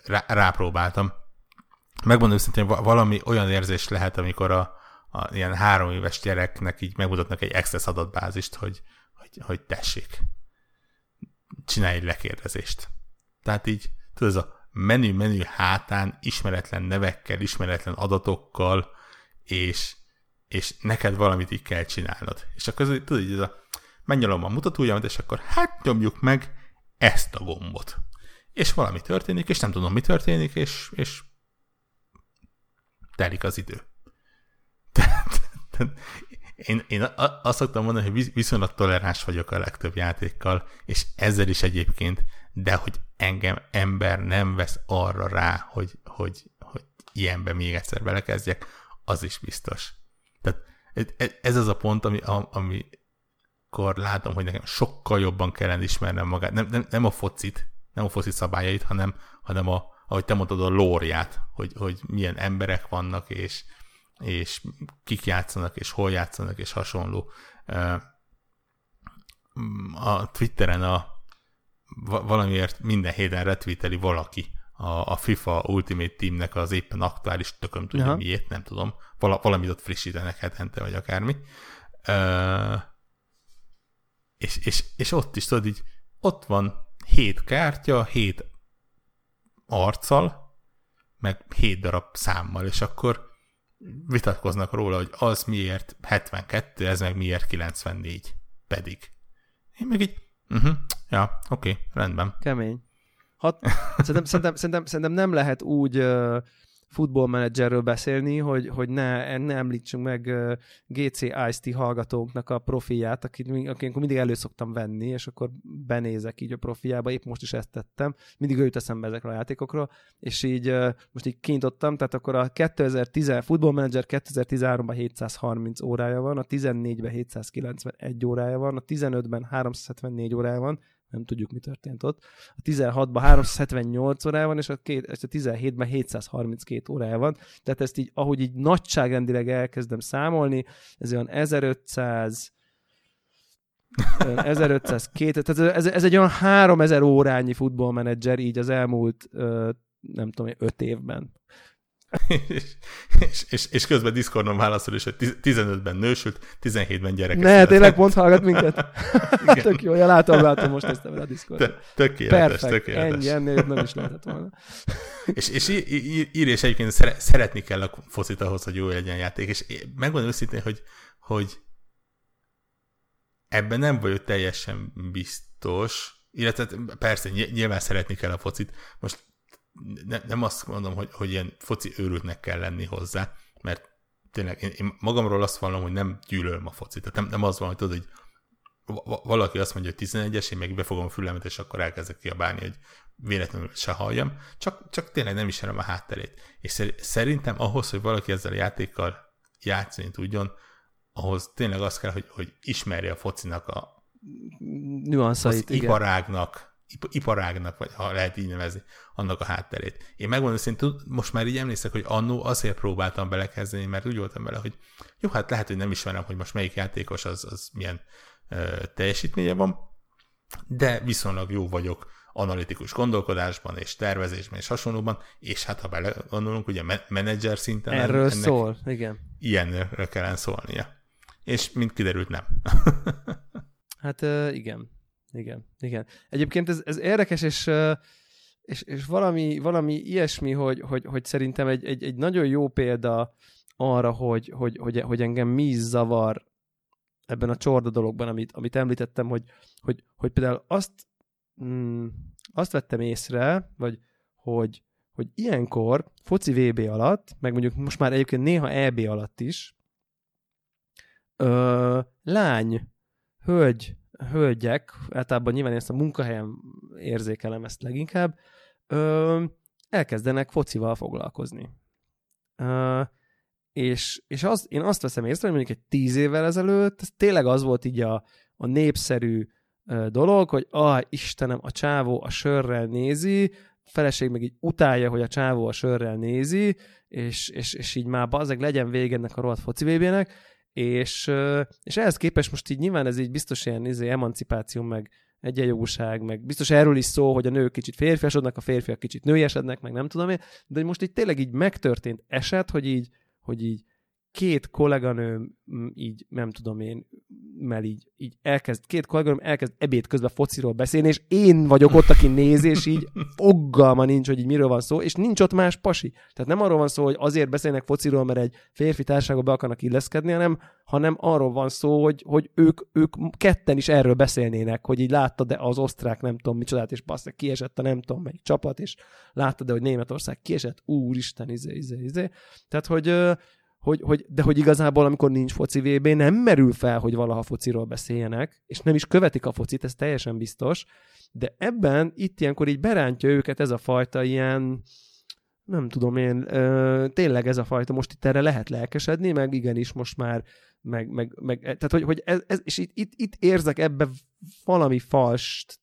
rá, rápróbáltam. Megmondom őszintén, hogy valami olyan érzés lehet, amikor a, a ilyen három éves gyereknek így megmutatnak egy Access adatbázist, hogy, hogy, hogy tessék, csinálj egy lekérdezést. Tehát így, tudod, ez a menü-menü hátán ismeretlen nevekkel, ismeretlen adatokkal, és, és neked valamit így kell csinálnod. És akkor tudod, így ez a megnyalom a mutatójamat, és akkor hát nyomjuk meg ezt a gombot és valami történik, és nem tudom, mi történik, és, és telik az idő. Tehát, tehát én, én azt szoktam mondani, hogy viszonylag toleráns vagyok a legtöbb játékkal, és ezzel is egyébként, de hogy engem ember nem vesz arra rá, hogy, hogy, hogy ilyenbe még egyszer belekezdjek, az is biztos. Tehát ez az a pont, ami, amikor látom, hogy nekem sokkal jobban kellene ismernem magát. Nem, nem, nem a focit, nem a foci szabályait, hanem, hanem a, ahogy te mondtad, a lóriát, hogy, hogy milyen emberek vannak, és, és kik játszanak, és hol játszanak, és hasonló. A Twitteren a, valamiért minden héten retweeteli valaki a, a FIFA Ultimate Teamnek az éppen aktuális, tököm tudja Aha. miért, nem tudom. Val, valamit ott frissítenek hetente, vagy akármi. Uh, és, és, és ott is tudod, így ott van hét kártya, hét arccal, meg hét darab számmal, és akkor vitatkoznak róla, hogy az miért 72, ez meg miért 94 pedig. Én meg így, uh-huh, ja, oké, okay, rendben. Kemény. Hat, szerintem, szerintem, szerintem, szerintem nem lehet úgy futballmenedzserről beszélni, hogy, hogy ne, ne említsünk meg GC Ice-T hallgatónknak a profiát, akit, akit mindig elő szoktam venni, és akkor benézek így a profiába, épp most is ezt tettem, mindig őt eszembe ezekről a játékokról, és így most így kinyitottam, tehát akkor a 2010 futballmenedzser 2013-ban 730 órája van, a 14-ben 791 órája van, a 15-ben 374 órája van, nem tudjuk, mi történt ott. A 16-ban 378 órája van, és a, két, a 17-ben 732 órája van. Tehát ezt így, ahogy így nagyságrendileg elkezdem számolni, ez olyan 1500 1502, tehát ez, ez egy olyan 3000 órányi futballmenedzser így az elmúlt nem tudom, 5 évben és, és, és, és közben Discordon válaszol is, hogy 15-ben nősült, 17-ben gyerek. Ne, tényleg pont hallgat minket. Tök jó, ja, látom, látom, most ezt a Discordon. Tökéletes, Perfect. tökéletes. Ennyi, ennél nem is lehetett volna. és, és ír, és egyébként szeretni kell a focit ahhoz, hogy jó legyen játék, és megmondom őszintén, hogy, hogy ebben nem vagyok teljesen biztos, illetve persze nyilván szeretni kell a focit. Most ne, nem azt mondom, hogy, hogy ilyen foci őrültnek kell lenni hozzá, mert tényleg én, én magamról azt vallom, hogy nem gyűlölöm a focit. Tehát nem, nem az van, hogy tudod, hogy valaki azt mondja, hogy 11-es, én meg befogom a fülemet, és akkor elkezdek kiabálni, hogy véletlenül se halljam, csak, csak tényleg nem ismerem a hátterét. És szerintem ahhoz, hogy valaki ezzel a játékkal játszani tudjon, ahhoz tényleg az kell, hogy, hogy ismerje a focinak a nüanszait, az iparágnak, iparágnak, vagy ha lehet így nevezni, annak a hátterét. Én megmondom szintén, most már így emlékszek, hogy annó azért próbáltam belekezdeni, mert úgy voltam vele, hogy jó, hát lehet, hogy nem ismerem, hogy most melyik játékos az, az milyen ö, teljesítménye van, de viszonylag jó vagyok analitikus gondolkodásban és tervezésben és hasonlóban, és hát ha bele gondolunk, ugye menedzser szinten Erről ennek szól, igen. Ilyenről kellene szólnia. És mint kiderült, nem. hát igen. Igen, igen. Egyébként ez, ez érdekes, és, és, és valami, valami ilyesmi, hogy, hogy, hogy szerintem egy, egy, egy nagyon jó példa arra, hogy, hogy, hogy, hogy engem mi zavar ebben a csorda dologban, amit, amit említettem, hogy, hogy, hogy például azt, mm, azt vettem észre, vagy hogy, hogy ilyenkor foci VB alatt, meg mondjuk most már egyébként néha EB alatt is, ö, lány, hölgy hölgyek, általában nyilván ezt a munkahelyen érzékelem ezt leginkább, ö, elkezdenek focival foglalkozni. Ö, és, és az, én azt veszem észre, hogy mondjuk egy tíz évvel ezelőtt, ez tényleg az volt így a, a népszerű ö, dolog, hogy ah, Istenem, a csávó a sörrel nézi, a feleség meg így utálja, hogy a csávó a sörrel nézi, és, és, és így már bazeg legyen vége ennek a rohadt foci és, és ehhez képest most így nyilván ez így biztos ilyen izé, emancipáció, meg egyenjogúság, meg biztos erről is szó, hogy a nők kicsit férfiasodnak, a férfiak kicsit nőiesednek, meg nem tudom én, de most így tényleg így megtörtént eset, hogy így, hogy így két kolléganőm így, nem tudom én, mert így, így elkezd, két kolléganőm elkezd ebéd közben fociról beszélni, és én vagyok ott, aki néz, és így foggalma nincs, hogy így miről van szó, és nincs ott más pasi. Tehát nem arról van szó, hogy azért beszélnek fociról, mert egy férfi társaságba be akarnak illeszkedni, hanem, hanem arról van szó, hogy, hogy ők, ők ketten is erről beszélnének, hogy így láttad de az osztrák nem tudom micsodát, és bassza, kiesett a nem tudom melyik csapat, és láttad de hogy Németország kiesett, úristen, izé, izé, izé. Tehát, hogy hogy, hogy, de hogy igazából, amikor nincs foci VB, nem merül fel, hogy valaha fociról beszéljenek, és nem is követik a focit, ez teljesen biztos, de ebben itt ilyenkor így berántja őket ez a fajta ilyen, nem tudom én, ö, tényleg ez a fajta, most itt erre lehet lelkesedni, meg igenis most már, meg, meg, meg tehát hogy, hogy ez, ez, és itt, itt, itt érzek ebbe valami falst,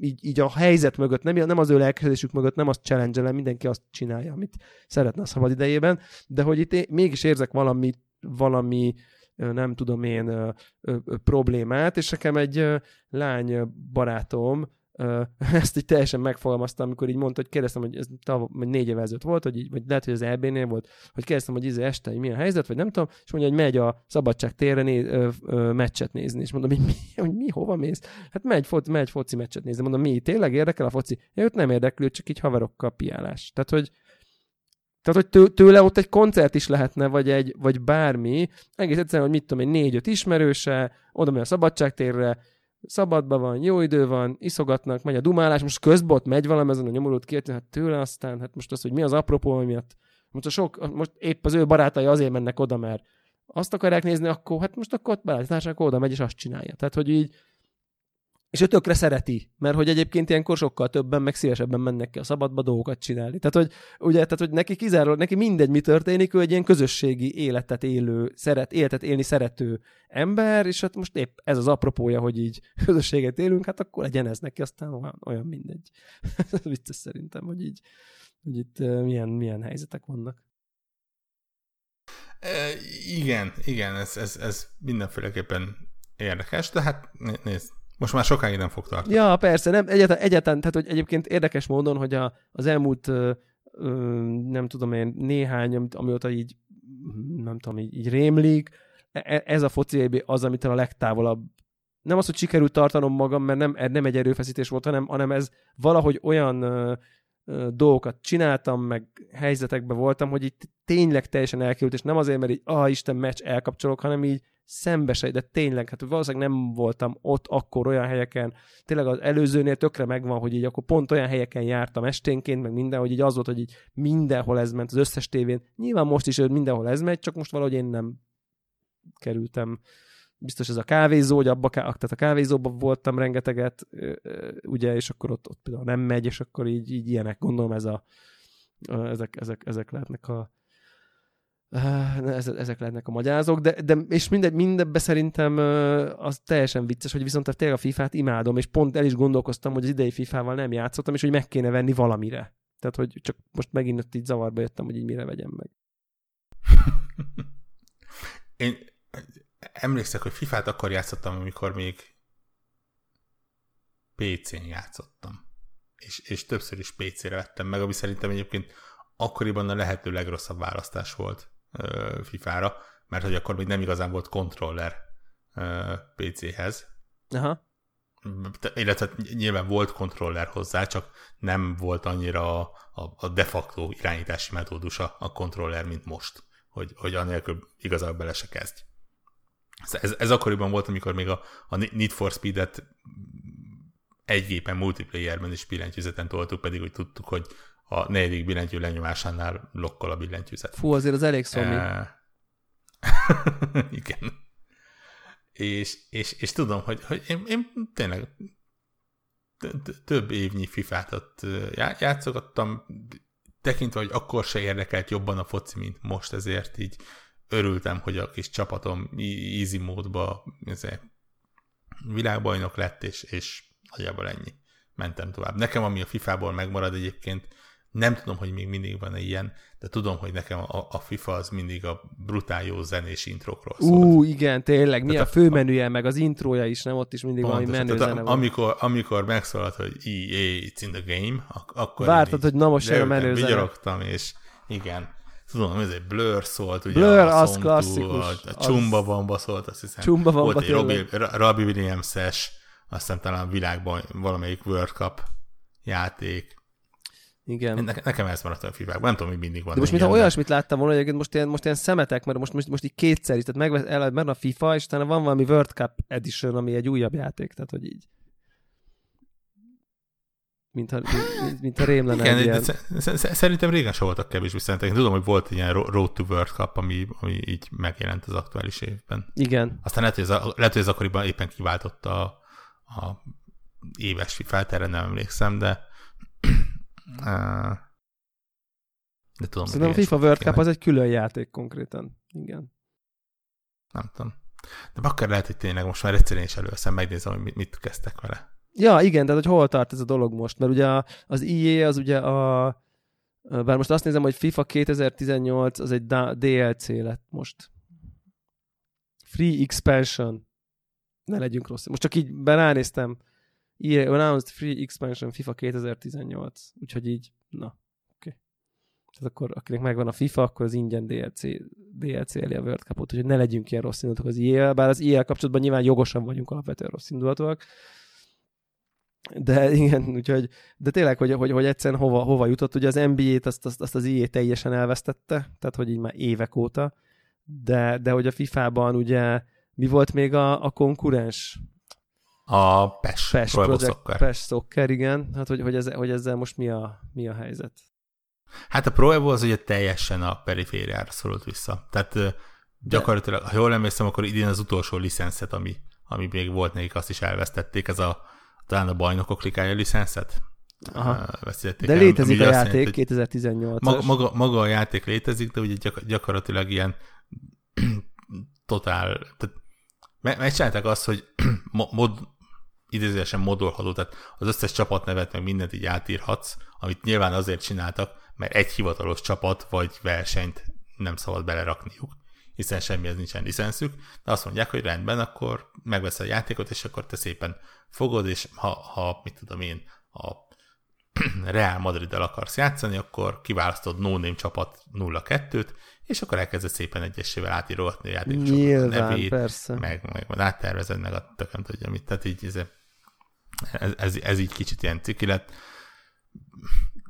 így, így a helyzet mögött, nem, nem az ő lelkesedésük mögött, nem azt challenge mindenki azt csinálja, amit szeretne a szabad idejében, de hogy itt én mégis érzek valami, valami nem tudom én ö, ö, ö, problémát, és nekem egy lány barátom ezt így teljesen megfogalmaztam, amikor így mondta, hogy kérdeztem, hogy ez tav, vagy négy évvel ezelőtt volt, hogy így, vagy lehet, hogy az EB-nél volt, hogy kérdeztem, hogy izé este, hogy milyen helyzet, vagy nem tudom, és mondja, hogy megy a szabadság térre né, ö, ö, meccset nézni, és mondom, hogy mi, hogy mi hova mész? Hát megy, foci, megy foci meccset nézni. Mondom, mi, tényleg érdekel a foci? Ja, őt nem érdeklő, csak így haverokkal piálás. Tehát, hogy tehát, hogy tőle ott egy koncert is lehetne, vagy, egy, vagy bármi. Egész egyszerűen, hogy mit tudom én, négy-öt ismerőse, oda megy a szabadságtérre, szabadban van, jó idő van, iszogatnak, megy a dumálás, most közben ott megy valami ezen a nyomorult két, hát tőle aztán, hát most az, hogy mi az apropó miatt, most, a sok, most épp az ő barátai azért mennek oda, mert azt akarják nézni, akkor hát most akkor ott barátság oda megy, és azt csinálja. Tehát, hogy így és ő tökre szereti, mert hogy egyébként ilyenkor sokkal többen, meg szívesebben mennek ki a szabadba dolgokat csinálni. Tehát, hogy, ugye, tehát, hogy neki kizárólag, neki mindegy, mi történik, ő egy ilyen közösségi életet élő, szeret, életet élni szerető ember, és hát most épp ez az apropója, hogy így közösséget élünk, hát akkor legyen ez neki, aztán olyan, olyan mindegy. Vicces szerintem, hogy így, hogy itt milyen, milyen helyzetek vannak. E, igen, igen, ez, ez, ez mindenféleképpen érdekes, de hát nézd, most már sokáig nem fog tartani. Ja, persze, nem, egyáltalán, egyáltalán tehát hogy egyébként érdekes módon, hogy a, az elmúlt ö, ö, nem tudom én, néhány, amióta így nem tudom, így, így rémlik, e, e, ez a foci az, amit a legtávolabb nem az, hogy sikerült tartanom magam, mert nem, nem egy erőfeszítés volt, hanem, hanem ez valahogy olyan ö, ö, dolgokat csináltam, meg helyzetekben voltam, hogy itt tényleg teljesen elkerült, és nem azért, mert így, ah, Isten, meccs, elkapcsolok, hanem így szembesei, de tényleg, hát valószínűleg nem voltam ott akkor olyan helyeken, tényleg az előzőnél tökre megvan, hogy így akkor pont olyan helyeken jártam esténként, meg minden, hogy így az volt, hogy így mindenhol ez ment, az összes tévén. Nyilván most is mindenhol ez megy, csak most valahogy én nem kerültem biztos ez a kávézó, hogy abba, tehát a kávézóban voltam rengeteget, ugye, és akkor ott, ott például nem megy, és akkor így, így ilyenek, gondolom ez a, ezek, ezek, ezek lehetnek a, ezek lehetnek a magyarázók, de, de és mindegy, mindebbe szerintem az teljesen vicces, hogy viszont tényleg a FIFA-t imádom, és pont el is gondolkoztam, hogy az idei FIFA-val nem játszottam, és hogy meg kéne venni valamire. Tehát, hogy csak most megint ott így zavarba jöttem, hogy így mire vegyem meg. Én emlékszek, hogy FIFA-t akkor játszottam, amikor még PC-n játszottam. És, és többször is PC-re vettem meg, ami szerintem egyébként akkoriban a lehető legrosszabb választás volt FIFA-ra, mert hogy akkor még nem igazán volt kontroller PC-hez. Aha. Illetve nyilván volt kontroller hozzá, csak nem volt annyira a, a, de facto irányítási metódusa a kontroller, mint most, hogy, hogy anélkül igazából bele se kezdj. Ez, ez akkoriban volt, amikor még a, a Need for Speed-et egy gépen multiplayerben is billentyűzeten toltuk, pedig úgy tudtuk, hogy a negyedik billentyű lenyomásánál lokkol a billentyűzet. Fú, azért az elég szomj. Igen. És, és, és tudom, hogy, hogy én, én tényleg több évnyi FIFA-t ott játszogattam, tekintve, hogy akkor se érdekelt jobban a foci, mint most, ezért így örültem, hogy a kis csapatom easy módba világbajnok lett, és, és nagyjából ennyi. Mentem tovább. Nekem, ami a FIFA-ból megmarad egyébként, nem tudom, hogy még mindig van ilyen, de tudom, hogy nekem a, a FIFA az mindig a brutál jó zenés introkról szól. Ú, igen, tényleg, mi a, a főmenüje, meg az intrója is, nem? Ott is mindig pontos, valami menő zene van. Amikor, amikor megszólalt, hogy EA, it's in the game, ak- akkor Vártad, hogy na most jön a menő zene. és igen, tudom, ez egy Blur szólt, ugye Blur, a az klasszikus. A, a Csumba Vamba szólt, azt hiszem. Csumba Vamba Volt egy Robbie, Robbie Williams-es, aztán talán világban valamelyik World Cup játék. Igen. Ne, nekem ez maradt a fívák. Nem tudom, hogy mindig van. De most, mintha olyasmit láttam volna, hogy most ilyen, most ilyen szemetek, mert most, most, most így kétszer is, tehát meg el, mert a FIFA, és utána van valami World Cup Edition, ami egy újabb játék, tehát hogy így. Mintha, mint, mint a rém lenne Igen, ilyen... Szerintem régen sem voltak kevés visszajelentek. Tudom, hogy volt ilyen Road to World Cup, ami, ami így megjelent az aktuális évben. Igen. Aztán lehet, hogy ez, lehet, hogy ez akkoriban éppen kiváltotta a, a éves erre nem emlékszem, de de tudom, Szerintem a FIFA World Cup az egy külön játék konkrétan. Igen. Nem tudom. De akkor lehet, hogy tényleg most már egyszerűen is előszem megnézem, hogy mit, kezdtek vele. Ja, igen, tehát hogy hol tart ez a dolog most, mert ugye az EA az ugye a bár most azt nézem, hogy FIFA 2018 az egy DLC lett most. Free Expansion. Ne legyünk rossz. Most csak így ránéztem. EA announced free expansion FIFA 2018. Úgyhogy így, na, oké. Okay. Tehát akkor akinek megvan a FIFA, akkor az ingyen DLC, DLC elé a World Cup-ot, úgyhogy ne legyünk ilyen rossz indulatok az EA, bár az EA kapcsolatban nyilván jogosan vagyunk alapvetően rossz indulatok. De igen, úgyhogy, de tényleg, hogy, hogy, hogy egyszerűen hova, hova jutott, ugye az NBA-t azt, azt, azt az EA teljesen elvesztette, tehát hogy így már évek óta, de, de hogy a FIFA-ban ugye mi volt még a, a konkurens? A PES, PES Project, Soccer. PES Soccer, igen. Hát, hogy, hogy, ez, hogy ezzel most mi a, mi a helyzet? Hát a Pro Evo az ugye teljesen a perifériára szorult vissza. Tehát gyakorlatilag, ha jól emlékszem, akkor idén az utolsó licenszet, ami, ami még volt nekik, azt is elvesztették. Ez a talán a bajnokok likája licenszet. Aha. De létezik a játék, 2018-as. Maga, maga, maga a játék létezik, de ugye gyak, gyakorlatilag ilyen totál, tehát megcsinálták azt, hogy mod, idézőesen modolható, tehát az összes csapatnevet meg mindent így átírhatsz, amit nyilván azért csináltak, mert egy hivatalos csapat vagy versenyt nem szabad belerakniuk, hiszen semmihez nincsen licenszük, de azt mondják, hogy rendben, akkor megveszel a játékot, és akkor te szépen fogod, és ha, ha mit tudom én, a Real Madrid-el akarsz játszani, akkor kiválasztod no csapat 0-2-t, és akkor elkezded szépen egyesével átírogatni a játékosoknak a nevét, persze. meg, meg, meg áttervezed meg a tököm tudja mit, tehát így ez, ez, ez, ez így kicsit ilyen ciki lett.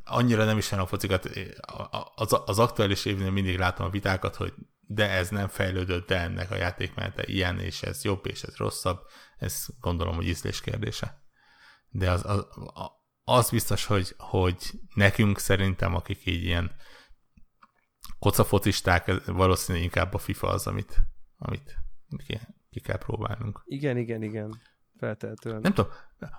Annyira nem is a focikat, az, az aktuális évnél mindig látom a vitákat, hogy de ez nem fejlődött, de ennek a játékmenete ilyen, és ez jobb, és ez rosszabb, ez gondolom, hogy ízlés kérdése. De az, az, az biztos, hogy, hogy nekünk szerintem, akik így ilyen kocafocisták, valószínűleg inkább a FIFA az, amit, amit ki, ki kell próbálnunk. Igen, igen, igen. Feltehetően. Nem tudom,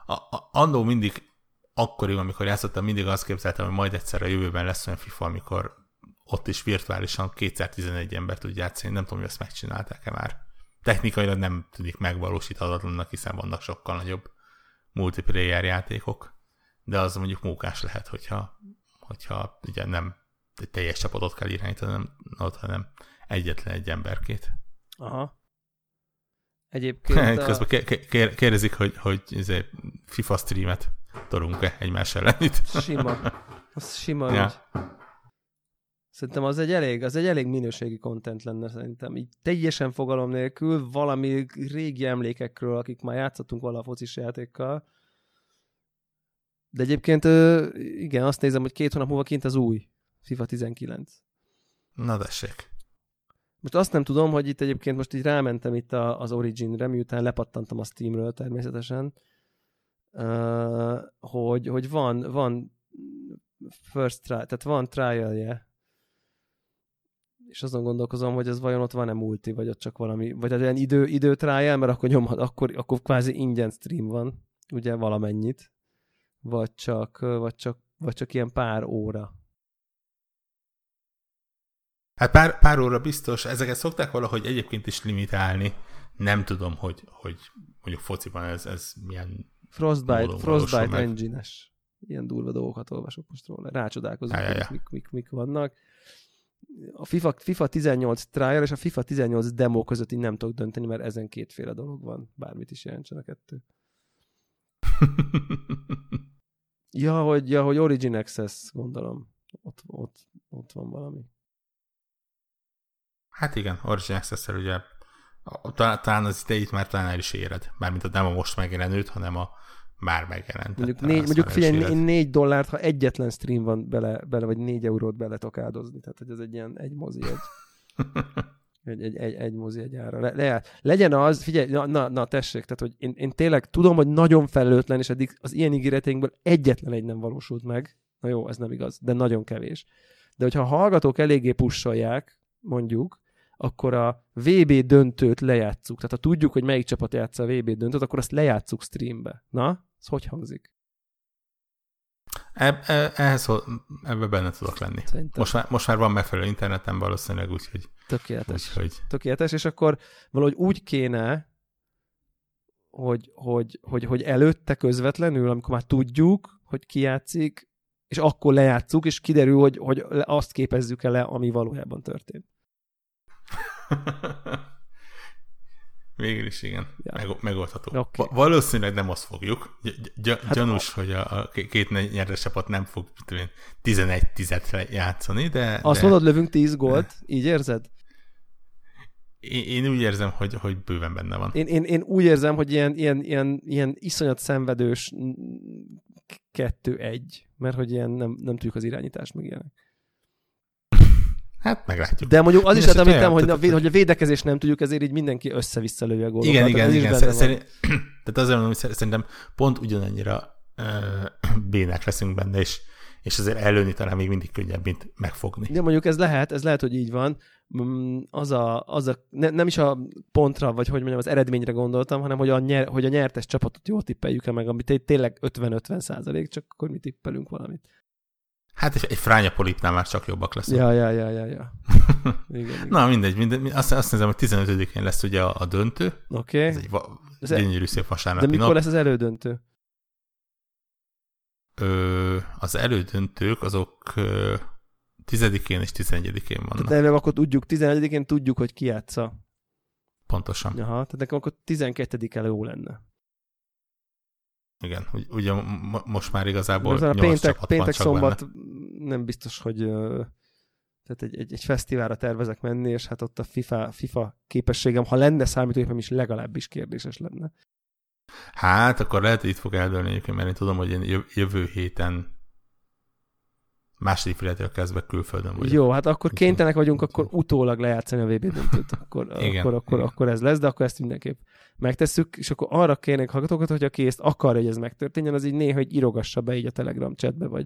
a, a, annó mindig akkoriban, amikor játszottam, mindig azt képzeltem, hogy majd egyszer a jövőben lesz olyan FIFA, amikor ott is virtuálisan 211 ember tud játszani. Nem tudom, hogy ezt megcsinálták-e már. Technikailag nem tűnik megvalósíthatatlannak, hiszen vannak sokkal nagyobb multiplayer játékok, de az mondjuk mókás lehet, hogyha, hogyha ugye nem teljes csapatot kell irányítani, nem, hanem egyetlen egy emberkét. Aha. Egyébként a... Közben kérdezik, hogy, hogy izé FIFA streamet tolunk-e egymás ellen itt. Sima. Az sima ja. Szerintem az egy elég, az egy elég minőségi kontent lenne szerintem. Így teljesen fogalom nélkül valami régi emlékekről, akik már játszottunk vala focis játékkal. De egyébként igen, azt nézem, hogy két hónap múlva kint az új FIFA 19. Na dessék. Most azt nem tudom, hogy itt egyébként most így rámentem itt a, az Origin-re, miután lepattantam a Steamről természetesen, uh, hogy, hogy van, van first trial, tehát van trialje, és azon gondolkozom, hogy ez vajon ott van-e multi, vagy ott csak valami, vagy egy olyan idő, idő trial, mert akkor nyomhat, akkor, akkor kvázi ingyen stream van, ugye valamennyit, vagy csak, vagy csak, vagy csak ilyen pár óra. Hát pár, pár óra biztos, ezeket szokták valahogy egyébként is limitálni. Nem tudom, hogy, hogy mondjuk fociban ez, ez milyen Frostbite, Frostbite engine-es. Ilyen durva dolgokat olvasok most róla. Rácsodálkozom, ja, ja, ja. Mik, mik, mik vannak. A FIFA, FIFA 18 trial és a FIFA 18 demo között így nem tudok dönteni, mert ezen kétféle dolog van. Bármit is jelentsen a kettő. ja, hogy, ja, hogy Origin Access, gondolom. Ott, ott, ott van valami. Hát igen, Origin access ugye talán az idejét már talán el is éred. Mármint a nem a most megjelenőt, hanem a már megjelent. Mondjuk, négy, mondjuk figyelj, én négy dollárt, ha egyetlen stream van bele, bele vagy négy eurót bele áldozni. Tehát, hogy ez egy ilyen egy mozi egy. egy, egy, egy, egy mozi egy ára. Le, le, legyen az, figyelj, na, na, na tessék, tehát, hogy én, én tényleg tudom, hogy nagyon felelőtlen, és eddig az ilyen ígéreténkből egyetlen egy nem valósult meg. Na jó, ez nem igaz, de nagyon kevés. De hogyha a hallgatók eléggé pussolják, mondjuk, akkor a VB döntőt lejátszuk. Tehát ha tudjuk, hogy melyik csapat játsza a VB döntőt, akkor azt lejátszuk streambe. Na, ez hogy hangzik? E, e, ehhez ebbe benne tudok lenni. Most már, most már van megfelelő internetem valószínűleg, úgyhogy... Tökéletes. Úgyhogy... Tökéletes, és akkor valahogy úgy kéne, hogy, hogy, hogy, hogy előtte közvetlenül, amikor már tudjuk, hogy ki játszik, és akkor lejátszuk, és kiderül, hogy, hogy azt képezzük el le, ami valójában történt. Végül is igen, ja. Meg, megoldható. Okay. Valószínűleg nem azt fogjuk. Gy- hát gyanús, a... hogy a, a két nyertes csapat nem fog 11 10 játszani, de... Azt de... mondod, lövünk 10 gólt? Így érzed? Én, én úgy érzem, hogy, hogy bőven benne van. Én, én, én úgy érzem, hogy ilyen, ilyen, ilyen, ilyen iszonyat szenvedős kettő-egy, mert hogy ilyen nem, nem tudjuk az irányítást meg ilyenek. Hát meglátjuk. De mondjuk az is lehet, amit hogy, a, hogy a védekezés nem tudjuk, ezért így mindenki össze-vissza lője a gólokat. Igen, igen, igen. Szerint, tehát azért mondom, hogy szerintem pont ugyanannyira uh, bének leszünk benne, és, és azért előni talán még mindig könnyebb, mint megfogni. De mondjuk ez lehet, ez lehet, hogy így van. Mm, az a, az a ne, nem is a pontra, vagy hogy mondjam, az eredményre gondoltam, hanem hogy a, nyer, hogy a nyertes csapatot jól tippeljük-e meg, amit tényleg 50-50 százalék, csak akkor mi tippelünk valamit. Hát egy, egy frányapolipnál már csak jobbak lesznek. Ja, ja, ja, ja, ja. Igen, igen. Na mindegy, mindegy. Azt, azt nézem, hogy 15-én lesz ugye a, a döntő. Oké. Okay. Ez egy va- e- gyönyörű szép vasárnapi De mikor nap. lesz az elődöntő? Ö, az elődöntők azok ö, 10-én és 11-én vannak. Tehát akkor tudjuk, 11-én tudjuk, hogy ki játsza. Pontosan. Aha, tehát nekem akkor 12-e jó lenne. Igen, ugye most már igazából most péntek, csapat péntek szombat benne. Nem biztos, hogy tehát egy, egy, egy fesztiválra tervezek menni, és hát ott a FIFA, FIFA képességem, ha lenne számítógépem is legalábbis kérdéses lenne. Hát, akkor lehet, hogy itt fog eldőlni egyébként, mert én tudom, hogy én jövő héten második filetől kezdve külföldön vagyok. Jó, hát akkor kénytelenek vagyunk akkor utólag lejátszani a VB döntőt. Akkor, Igen, akkor, akkor, igen. akkor ez lesz, de akkor ezt mindenképp megtesszük, és akkor arra kérnék hallgatókat, hogy aki ezt akar, hogy ez megtörténjen, az így néha hogy írogassa be így a Telegram chatbe, vagy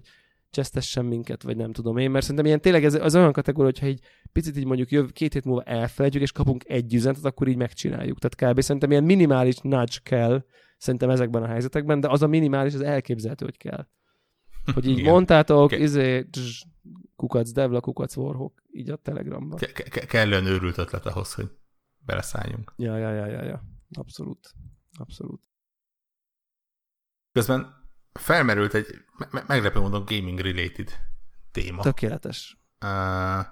csesztessen minket, vagy nem tudom én, mert szerintem ilyen tényleg ez az olyan kategória, hogyha így picit így mondjuk jöv, két hét múlva elfelejtjük, és kapunk egy üzenetet, akkor így megcsináljuk. Tehát kb. szerintem ilyen minimális nudge kell, szerintem ezekben a helyzetekben, de az a minimális, az elképzelhető, hogy kell. Hogy így Igen. mondtátok, Ke- izé, dzs, kukac devla, kukac warhawk, így a Telegramban. Ke- ke- kellően őrült ötlet ahhoz, hogy beleszálljunk. Ja, ja, ja, ja, ja. Abszolút. Abszolút. Közben felmerült egy me- me- meglepő módon gaming-related téma. Tökéletes. Uh,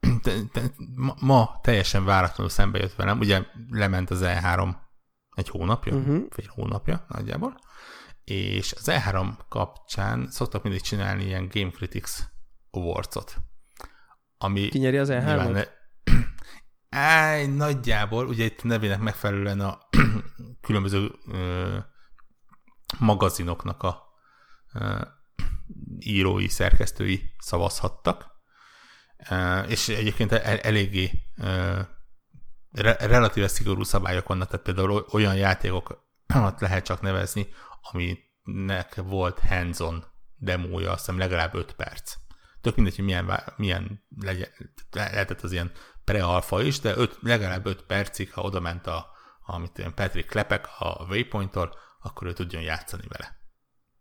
te, te, ma, ma teljesen váratlanul szembe jött velem, ugye lement az E3 egy hónapja, uh-huh. fél hónapja nagyjából, és az E3 kapcsán szoktak mindig csinálni ilyen Game Critics Awards-ot, ami Ki nyeri az E nyilván E3-ot? ne, Áj, nagyjából, ugye itt nevének megfelelően a különböző ö, magazinoknak a írói, szerkesztői szavazhattak, és egyébként el, eléggé relatíve szigorú szabályok vannak, tehát például oly- olyan játékokat lehet csak nevezni, aminek volt hands-on demója, azt hiszem legalább 5 perc. Tök mindegy, hogy milyen, milyen legyen, le- lehetett az ilyen pre-alfa is, de öt, legalább 5 percig, ha oda ment a, a mit tudom, Patrick Klepek a Waypoint-tól, akkor ő tudjon játszani vele.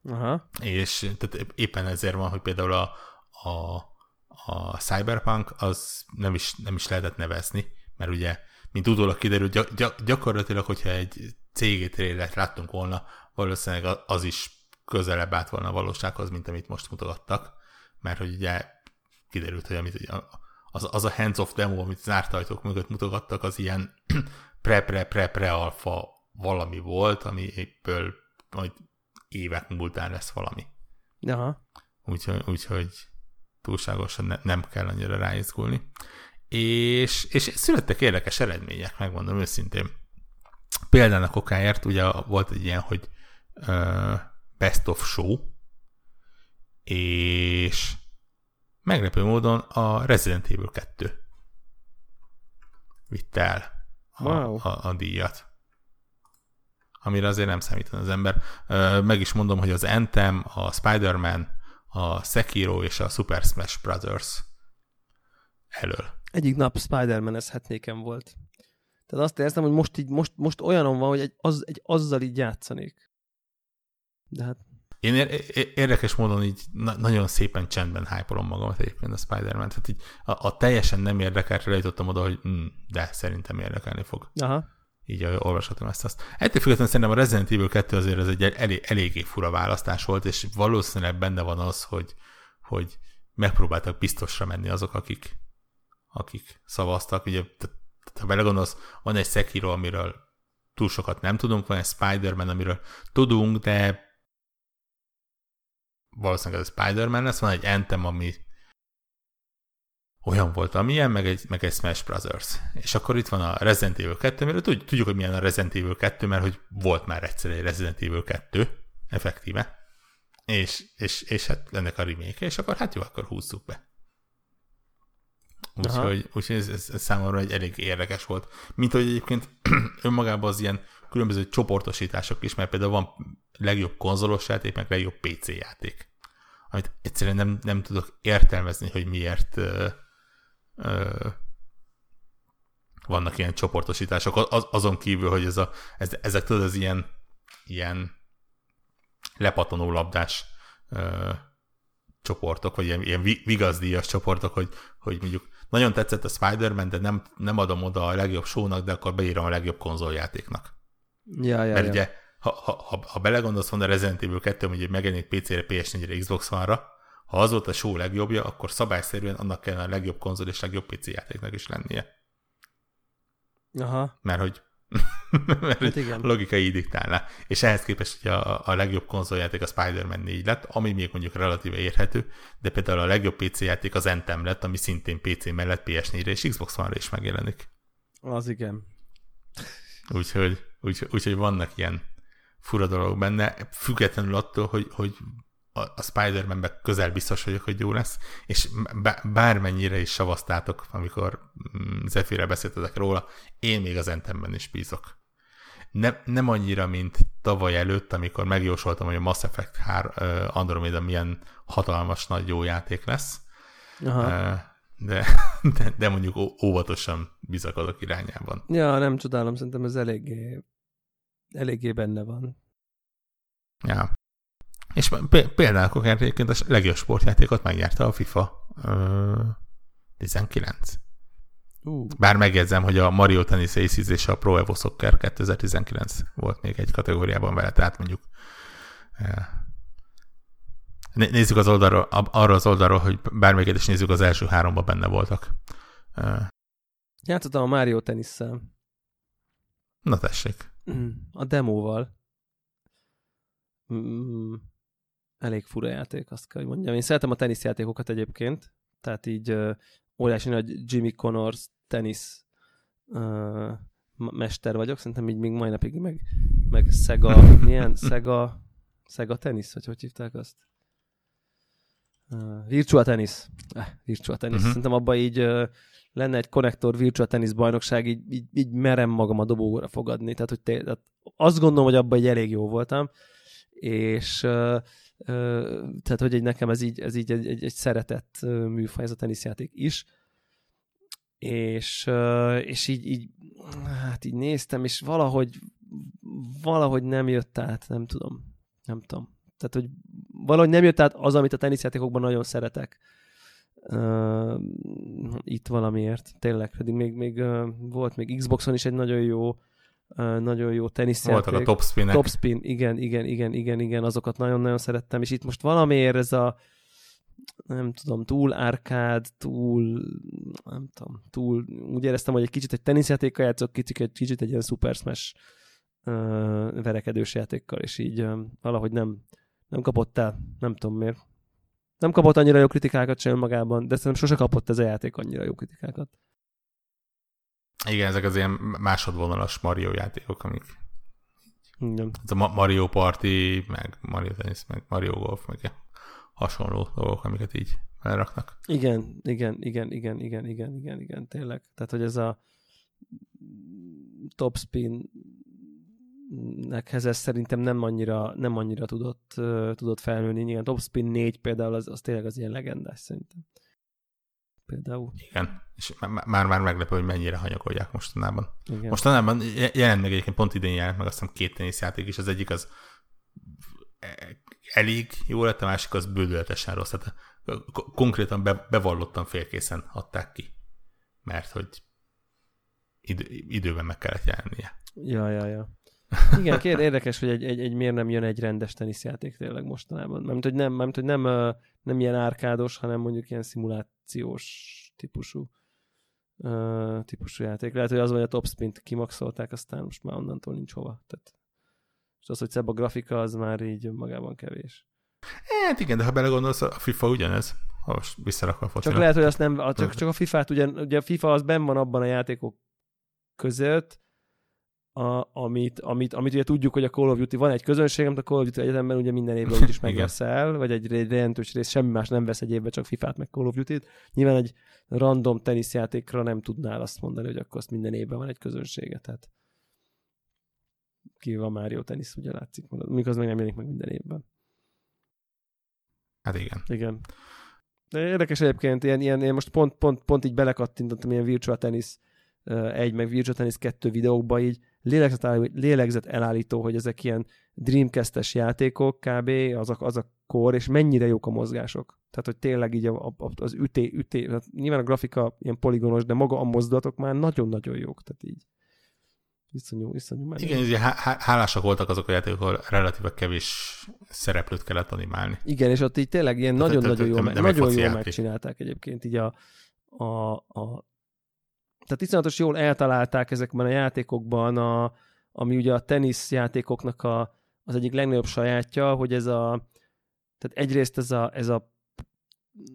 Aha. És tehát éppen ezért van, hogy például a, a, a Cyberpunk az nem is, nem is lehetett nevezni, mert ugye, mint utólag kiderült, gyak, gyak, gyakorlatilag, hogyha egy cégét trélert láttunk volna, valószínűleg az is közelebb állt volna a valósághoz, mint amit most mutogattak, mert hogy ugye kiderült, hogy amit az, az a hands-off demo, amit zárt ajtók mögött mutogattak, az ilyen pre-pre-pre-pre-alfa valami volt, ami ebből majd évek múltán lesz valami. Aha. Úgyhogy, úgyhogy túlságosan ne, nem kell annyira ráizgulni. És, és születtek érdekes eredmények, megmondom őszintén. Például a kokáért ugye volt egy ilyen, hogy uh, best of show, és meglepő módon a Resident Evil 2 vitte el a, Wow. a, a díjat. Amire azért nem számítan az ember. Meg is mondom, hogy az Anthem, a Spider-Man, a Sekiro és a Super Smash Brothers elől. Egyik nap Spider-Man ez hetnéken volt. Tehát azt érzem, hogy most, így, most, most olyanom van, hogy egy, az, egy azzal így játszanék. De hát, Én érdekes módon így na- nagyon szépen csendben hype magamat egyébként a Spider-Man. Tehát így a, a teljesen nem érdekeltre lejutottam oda, hogy mm, de szerintem érdekelni fog. aha. Így olvashatom ezt azt. Ettől függetlenül szerintem a Resident Evil 2 azért ez egy elég, eléggé fura választás volt, és valószínűleg benne van az, hogy, hogy megpróbáltak biztosra menni azok, akik, akik szavaztak. Ugye, tehát, ha belegondolsz, van egy Sekiro, amiről túl sokat nem tudunk, van egy Spider-Man, amiről tudunk, de valószínűleg ez Spider-Man lesz, van egy Anthem, ami olyan volt, amilyen, meg egy, meg egy Smash Brothers. És akkor itt van a Resident Evil 2, amiről tud- tudjuk, hogy milyen a Resident Evil 2, mert hogy volt már egyszer egy Resident Evil 2, effektíve, és, és, és hát ennek a remake és akkor hát jó, akkor húzzuk be. Úgyhogy, úgyhogy ez, ez, ez számomra egy elég érdekes volt. Mint hogy egyébként önmagában az ilyen különböző csoportosítások is, mert például van legjobb konzolos játék, meg legjobb PC játék. Amit egyszerűen nem, nem tudok értelmezni, hogy miért ö, vannak ilyen csoportosítások. Az, azon kívül, hogy ez a, ez, ezek tudod, az ilyen, ilyen lepatonó labdás ö, csoportok, vagy ilyen, ilyen vi- vigazdíjas csoportok, hogy, hogy mondjuk nagyon tetszett a Spider-Man, de nem, nem adom oda a legjobb shownak, de akkor beírom a legjobb konzoljátéknak. Ja, ja, Mert ja. ugye, ha, ha, ha, ha belegondolsz, van a Resident Evil 2, hogy megjelenik PC-re, PS4-re, Xbox One-ra, ha az volt a show legjobbja, akkor szabályszerűen annak kellene a legjobb konzol és legjobb PC játéknak is lennie. Aha. Mert hogy, mert Hát igen. logikai így diktálná. És ehhez képest, hogy a, a legjobb konzoljáték a Spider-Man 4 lett, ami még mondjuk relatíve érhető, de például a legjobb PC játék az Anthem lett, ami szintén PC mellett PS4-re és Xbox One-ra is megjelenik. Az igen. Úgyhogy, úgy, úgyhogy vannak ilyen fura dolgok benne, függetlenül attól, hogy, hogy a Spider-Man-ben közel biztos vagyok, hogy jó lesz, és bármennyire is savaztátok, amikor mm, Zephyre beszéltetek róla, én még az Entemben is bízok. Ne, nem annyira, mint tavaly előtt, amikor megjósoltam, hogy a Mass Effect 3 Andromeda milyen hatalmas nagy jó játék lesz. Aha. De, de, de mondjuk óvatosan bizakodok irányában. Ja, nem csodálom, szerintem ez eléggé, eléggé benne van. Ja. És például akár egyébként a legjobb sportjátékot megnyerte a FIFA ö, 19. Uh. Bár megjegyzem, hogy a Mario Tennis Aces és a Pro Evo Soccer 2019 volt még egy kategóriában vele, tehát mondjuk nézzük az oldalról, arra az oldalról, hogy bármelyiket is nézzük, az első háromban benne voltak. Játszottam a Mario tenisszel. Na tessék. A demóval. Elég fura játék, azt kell, hogy mondjam. Én szeretem a teniszjátékokat egyébként, tehát így uh, óriási nagy Jimmy Connors tenisz uh, mester vagyok, szerintem így még mai napig meg, meg Sega, milyen Sega, Sega tenisz, vagy hogy hívták azt? Uh, virtual tenisz. Eh, virtual tenisz. Uh-huh. Szerintem abban így uh, lenne egy konnektor virtual tenisz bajnokság, így, így, így merem magam a dobóra fogadni. Tehát, hogy te, tehát azt gondolom, hogy abban egy elég jó voltam, és uh, tehát, hogy egy, nekem ez így, ez így egy, egy, egy szeretett műfaj, ez a teniszjáték is. És, és így, így, hát így néztem, és valahogy valahogy nem jött át, nem tudom. Nem tudom tehát, hogy valahogy nem jött át az, amit a teniszjátékokban nagyon szeretek. Uh, itt valamiért, tényleg, pedig még, még uh, volt még Xboxon is egy nagyon jó nagyon jó teniszjáték. Voltak a topspinek. Topspin, igen, igen, igen, igen, igen, azokat nagyon-nagyon szerettem, és itt most valamiért ez a nem tudom, túl árkád, túl, nem tudom, túl, úgy éreztem, hogy egy kicsit egy teniszjátékkal játszok, kicsit, egy kicsit egy ilyen Super Smash uh, verekedős játékkal, és így uh, valahogy nem, nem kapott el, nem tudom miért. Nem kapott annyira jó kritikákat sem magában, de szerintem sose kapott ez a játék annyira jó kritikákat. Igen, ezek az ilyen másodvonalas Mario játékok, amik igen. Ez a Mario Party, meg Mario Tennis, meg Mario Golf, meg hasonló dolgok, amiket így felraknak. Igen, igen, igen, igen, igen, igen, igen, igen, tényleg. Tehát, hogy ez a top spin nekhez ez szerintem nem annyira, nem annyira tudott, uh, tudott felnőni. Igen, Topspin 4 például az, az tényleg az ilyen legendás szerintem. Például. Igen, és már-már meglepő, hogy mennyire hanyagolják mostanában. Igen. Mostanában jelent meg egyébként pont idén jelent meg azt hiszem két teniszjáték is, az egyik az e, elég jó lett, a másik az bődületesen rossz. Tehát konkrétan be, bevallottan félkészen adták ki, mert hogy idő, időben meg kellett jelennie. Ja, ja, ja. Igen, kér, érdekes, hogy egy, egy, egy, miért nem jön egy rendes teniszjáték tényleg mostanában. Mert hogy nem, mert, hogy nem, nem ilyen árkádos, hanem mondjuk ilyen szimulációs típusú uh, típusú játék. Lehet, hogy az, hogy a topspint kimaxolták, aztán most már onnantól nincs hova. Tehát, és az, hogy szebb a grafika, az már így magában kevés. Hát igen, de ha belegondolsz, a FIFA ugyanez. Ha most visszarakva a Csak lehet, hogy azt nem, csak, csak a FIFA-t, ugyan, ugye a FIFA az benn van abban a játékok között, a, amit, amit, amit ugye tudjuk, hogy a Call of Duty van egy közönség, amit a Call of Duty egyetemben ugye minden évben úgyis megveszel, vagy egy jelentős rész, semmi más nem vesz egy évben, csak FIFA-t meg Call of Duty-t. Nyilván egy random teniszjátékra nem tudnál azt mondani, hogy akkor azt minden évben van egy közönsége, tehát kivéve a Mario tenisz, ugye látszik, mikor az meg nem jelenik meg minden évben. Hát igen. Igen. De érdekes egyébként, ilyen, ilyen, én most pont, pont, pont így belekattintottam ilyen virtual tenisz egy, meg Virtual Tennis kettő videókba így lélegzet, elállító, hogy ezek ilyen Dreamcast-es játékok kb. Az a, az a kor, és mennyire jók a mozgások. Tehát, hogy tényleg így a, a, az üté, üté, hát nyilván a grafika ilyen poligonos, de maga a mozdulatok már nagyon-nagyon jók, tehát így. Iszonyú, iszonyú menő. Igen, ugye hálásak voltak azok a játékok, ahol relatíve kevés szereplőt kellett animálni. Igen, és ott így tényleg ilyen nagyon-nagyon jól, nagyon jól megcsinálták egyébként így a, a, a tehát iszonyatos jól eltalálták ezekben a játékokban, a, ami ugye a tenisz játékoknak a, az egyik legnagyobb sajátja, hogy ez a, tehát egyrészt ez a, ez a,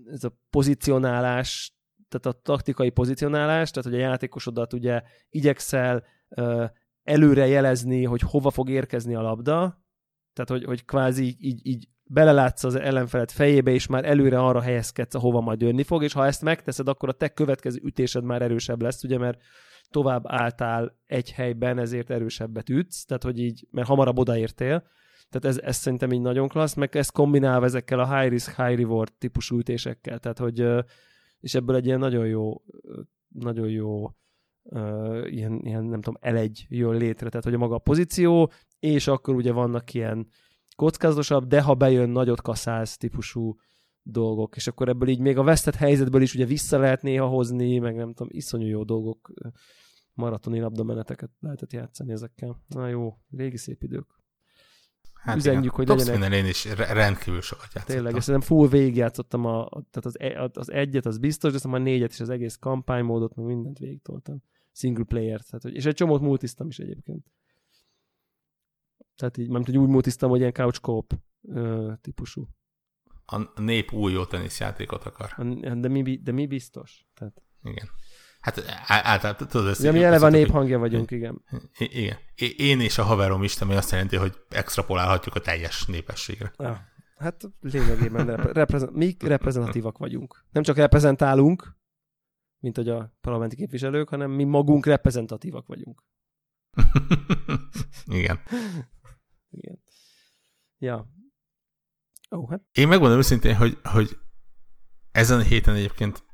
ez a pozicionálás, tehát a taktikai pozicionálás, tehát hogy a játékosodat ugye igyekszel uh, előre jelezni, hogy hova fog érkezni a labda, tehát hogy, hogy kvázi így, így belelátsz az ellenfelet fejébe, és már előre arra helyezkedsz, ahova majd jönni fog, és ha ezt megteszed, akkor a te következő ütésed már erősebb lesz, ugye, mert tovább álltál egy helyben, ezért erősebbet ütsz, tehát hogy így, mert hamarabb odaértél, tehát ez, ez szerintem így nagyon klassz, meg ezt kombinálva ezekkel a high risk, high reward típusú ütésekkel, tehát hogy és ebből egy ilyen nagyon jó nagyon jó ilyen, ilyen, nem tudom, elegy jön létre, tehát hogy a maga a pozíció, és akkor ugye vannak ilyen kockázatosabb, de ha bejön nagyot kaszálsz típusú dolgok, és akkor ebből így még a vesztett helyzetből is ugye vissza lehet néha hozni, meg nem tudom, iszonyú jó dolgok, maratoni labdameneteket lehetett játszani ezekkel. Na jó, régi szép idők. Hát Üzenjük, igen. hogy Top legyenek... én is rendkívül sokat játszottam. Tényleg, és nem full végigjátszottam a, tehát az, e, az, egyet, az biztos, de aztán a négyet is az egész kampánymódot, meg mindent végigtoltam. Single player. Tehát, és egy csomót multiztam is egyébként. Tehát így, mert úgy multiztam, hogy ilyen couch co típusú. A nép új jó teniszjátékot akar. A, de, mi, de mi biztos? Tehát... Igen. Hát általában tudod, ezt... Ja, mi eleve a nép hangja vagyunk, igen. Igen. Én és a haverom is, ami azt jelenti, hogy extrapolálhatjuk a teljes népességre. Ja. Hát lényegében reprezent, mi reprezentatívak vagyunk. Nem csak reprezentálunk, mint hogy a parlamenti képviselők, hanem mi magunk reprezentatívak vagyunk. Igen. Igen. Ja. Ó, hát. Én megmondom őszintén, hogy, hogy ezen a héten egyébként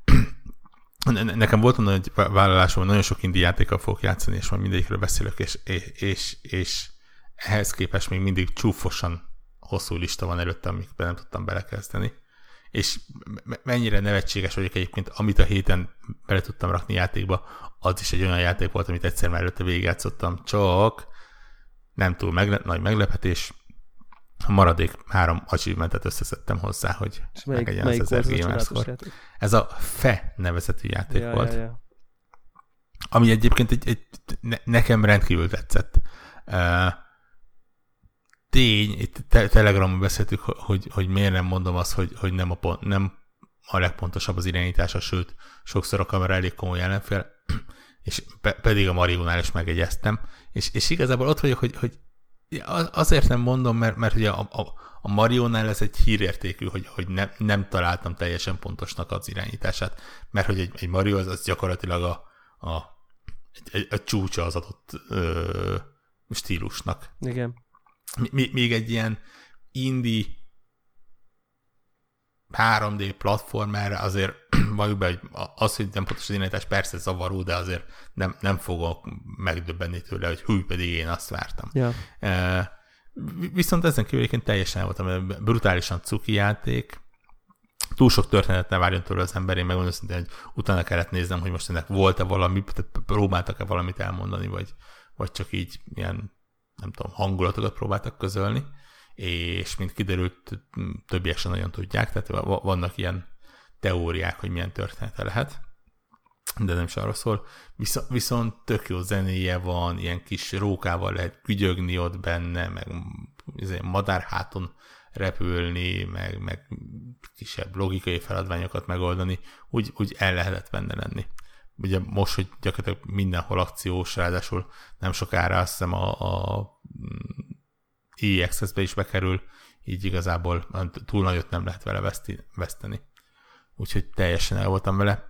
nekem volt egy vállalásom, hogy nagyon sok indi játékkal fogok játszani, és majd mindegyikről beszélök, és, és, és ehhez képest még mindig csúfosan hosszú lista van előttem, amikben nem tudtam belekezdeni. És mennyire nevetséges vagyok egyébként, amit a héten bele tudtam rakni játékba, az is egy olyan játék volt, amit egyszer már előtte végigjátszottam, csak nem túl megle- nagy meglepetés, a maradék három achievementet összeszedtem hozzá, hogy És melyik, megegyen melyik az ezer gamer Ez a FE nevezetű játék ja, volt. Ja, ja. Ami egyébként egy, egy, ne, nekem rendkívül tetszett. Uh, tény, itt te, Telegramon beszéltük, hogy, hogy miért nem mondom azt, hogy, hogy nem, a pont, nem a legpontosabb az irányítása, sőt, sokszor a kamera elég komoly ellenfél, és pe, pedig a Marionál is megegyeztem, és, és igazából ott vagyok, hogy, hogy Azért nem mondom, mert, mert ugye a, a, a Marionál ez egy hírértékű, hogy, hogy ne, nem találtam teljesen pontosnak az irányítását, mert hogy egy, egy Mario az, az gyakorlatilag a, a, egy, a csúcsa az adott ö, stílusnak. Igen. M- még egy ilyen indie 3D platformer azért valljuk be, hogy az, hogy nem pontos az irányítás persze zavaró, de azért nem, nem fogok megdöbbenni tőle, hogy húj, pedig én azt vártam. Ja. E, viszont ezen kívül egyébként teljesen voltam, brutálisan cuki játék, túl sok történet ne várjon tőle az ember, én megmondom szintén, hogy utána kellett néznem, hogy most ennek volt-e valami, tehát próbáltak-e valamit elmondani, vagy, vagy csak így ilyen, nem tudom, hangulatokat próbáltak közölni és mint kiderült, többiek sem nagyon tudják, tehát vannak ilyen teóriák, hogy milyen története lehet, de nem is arról szól. Viszont, viszont tök jó zenéje van, ilyen kis rókával lehet gügyögni ott benne, meg izé, madárháton repülni, meg, meg kisebb logikai feladványokat megoldani, úgy, úgy el lehetett benne lenni. Ugye most, hogy gyakorlatilag mindenhol akciós, ráadásul nem sokára azt hiszem a, a EA Access-be is bekerül, így igazából túl nagyot nem lehet vele veszteni. Úgyhogy teljesen el voltam vele.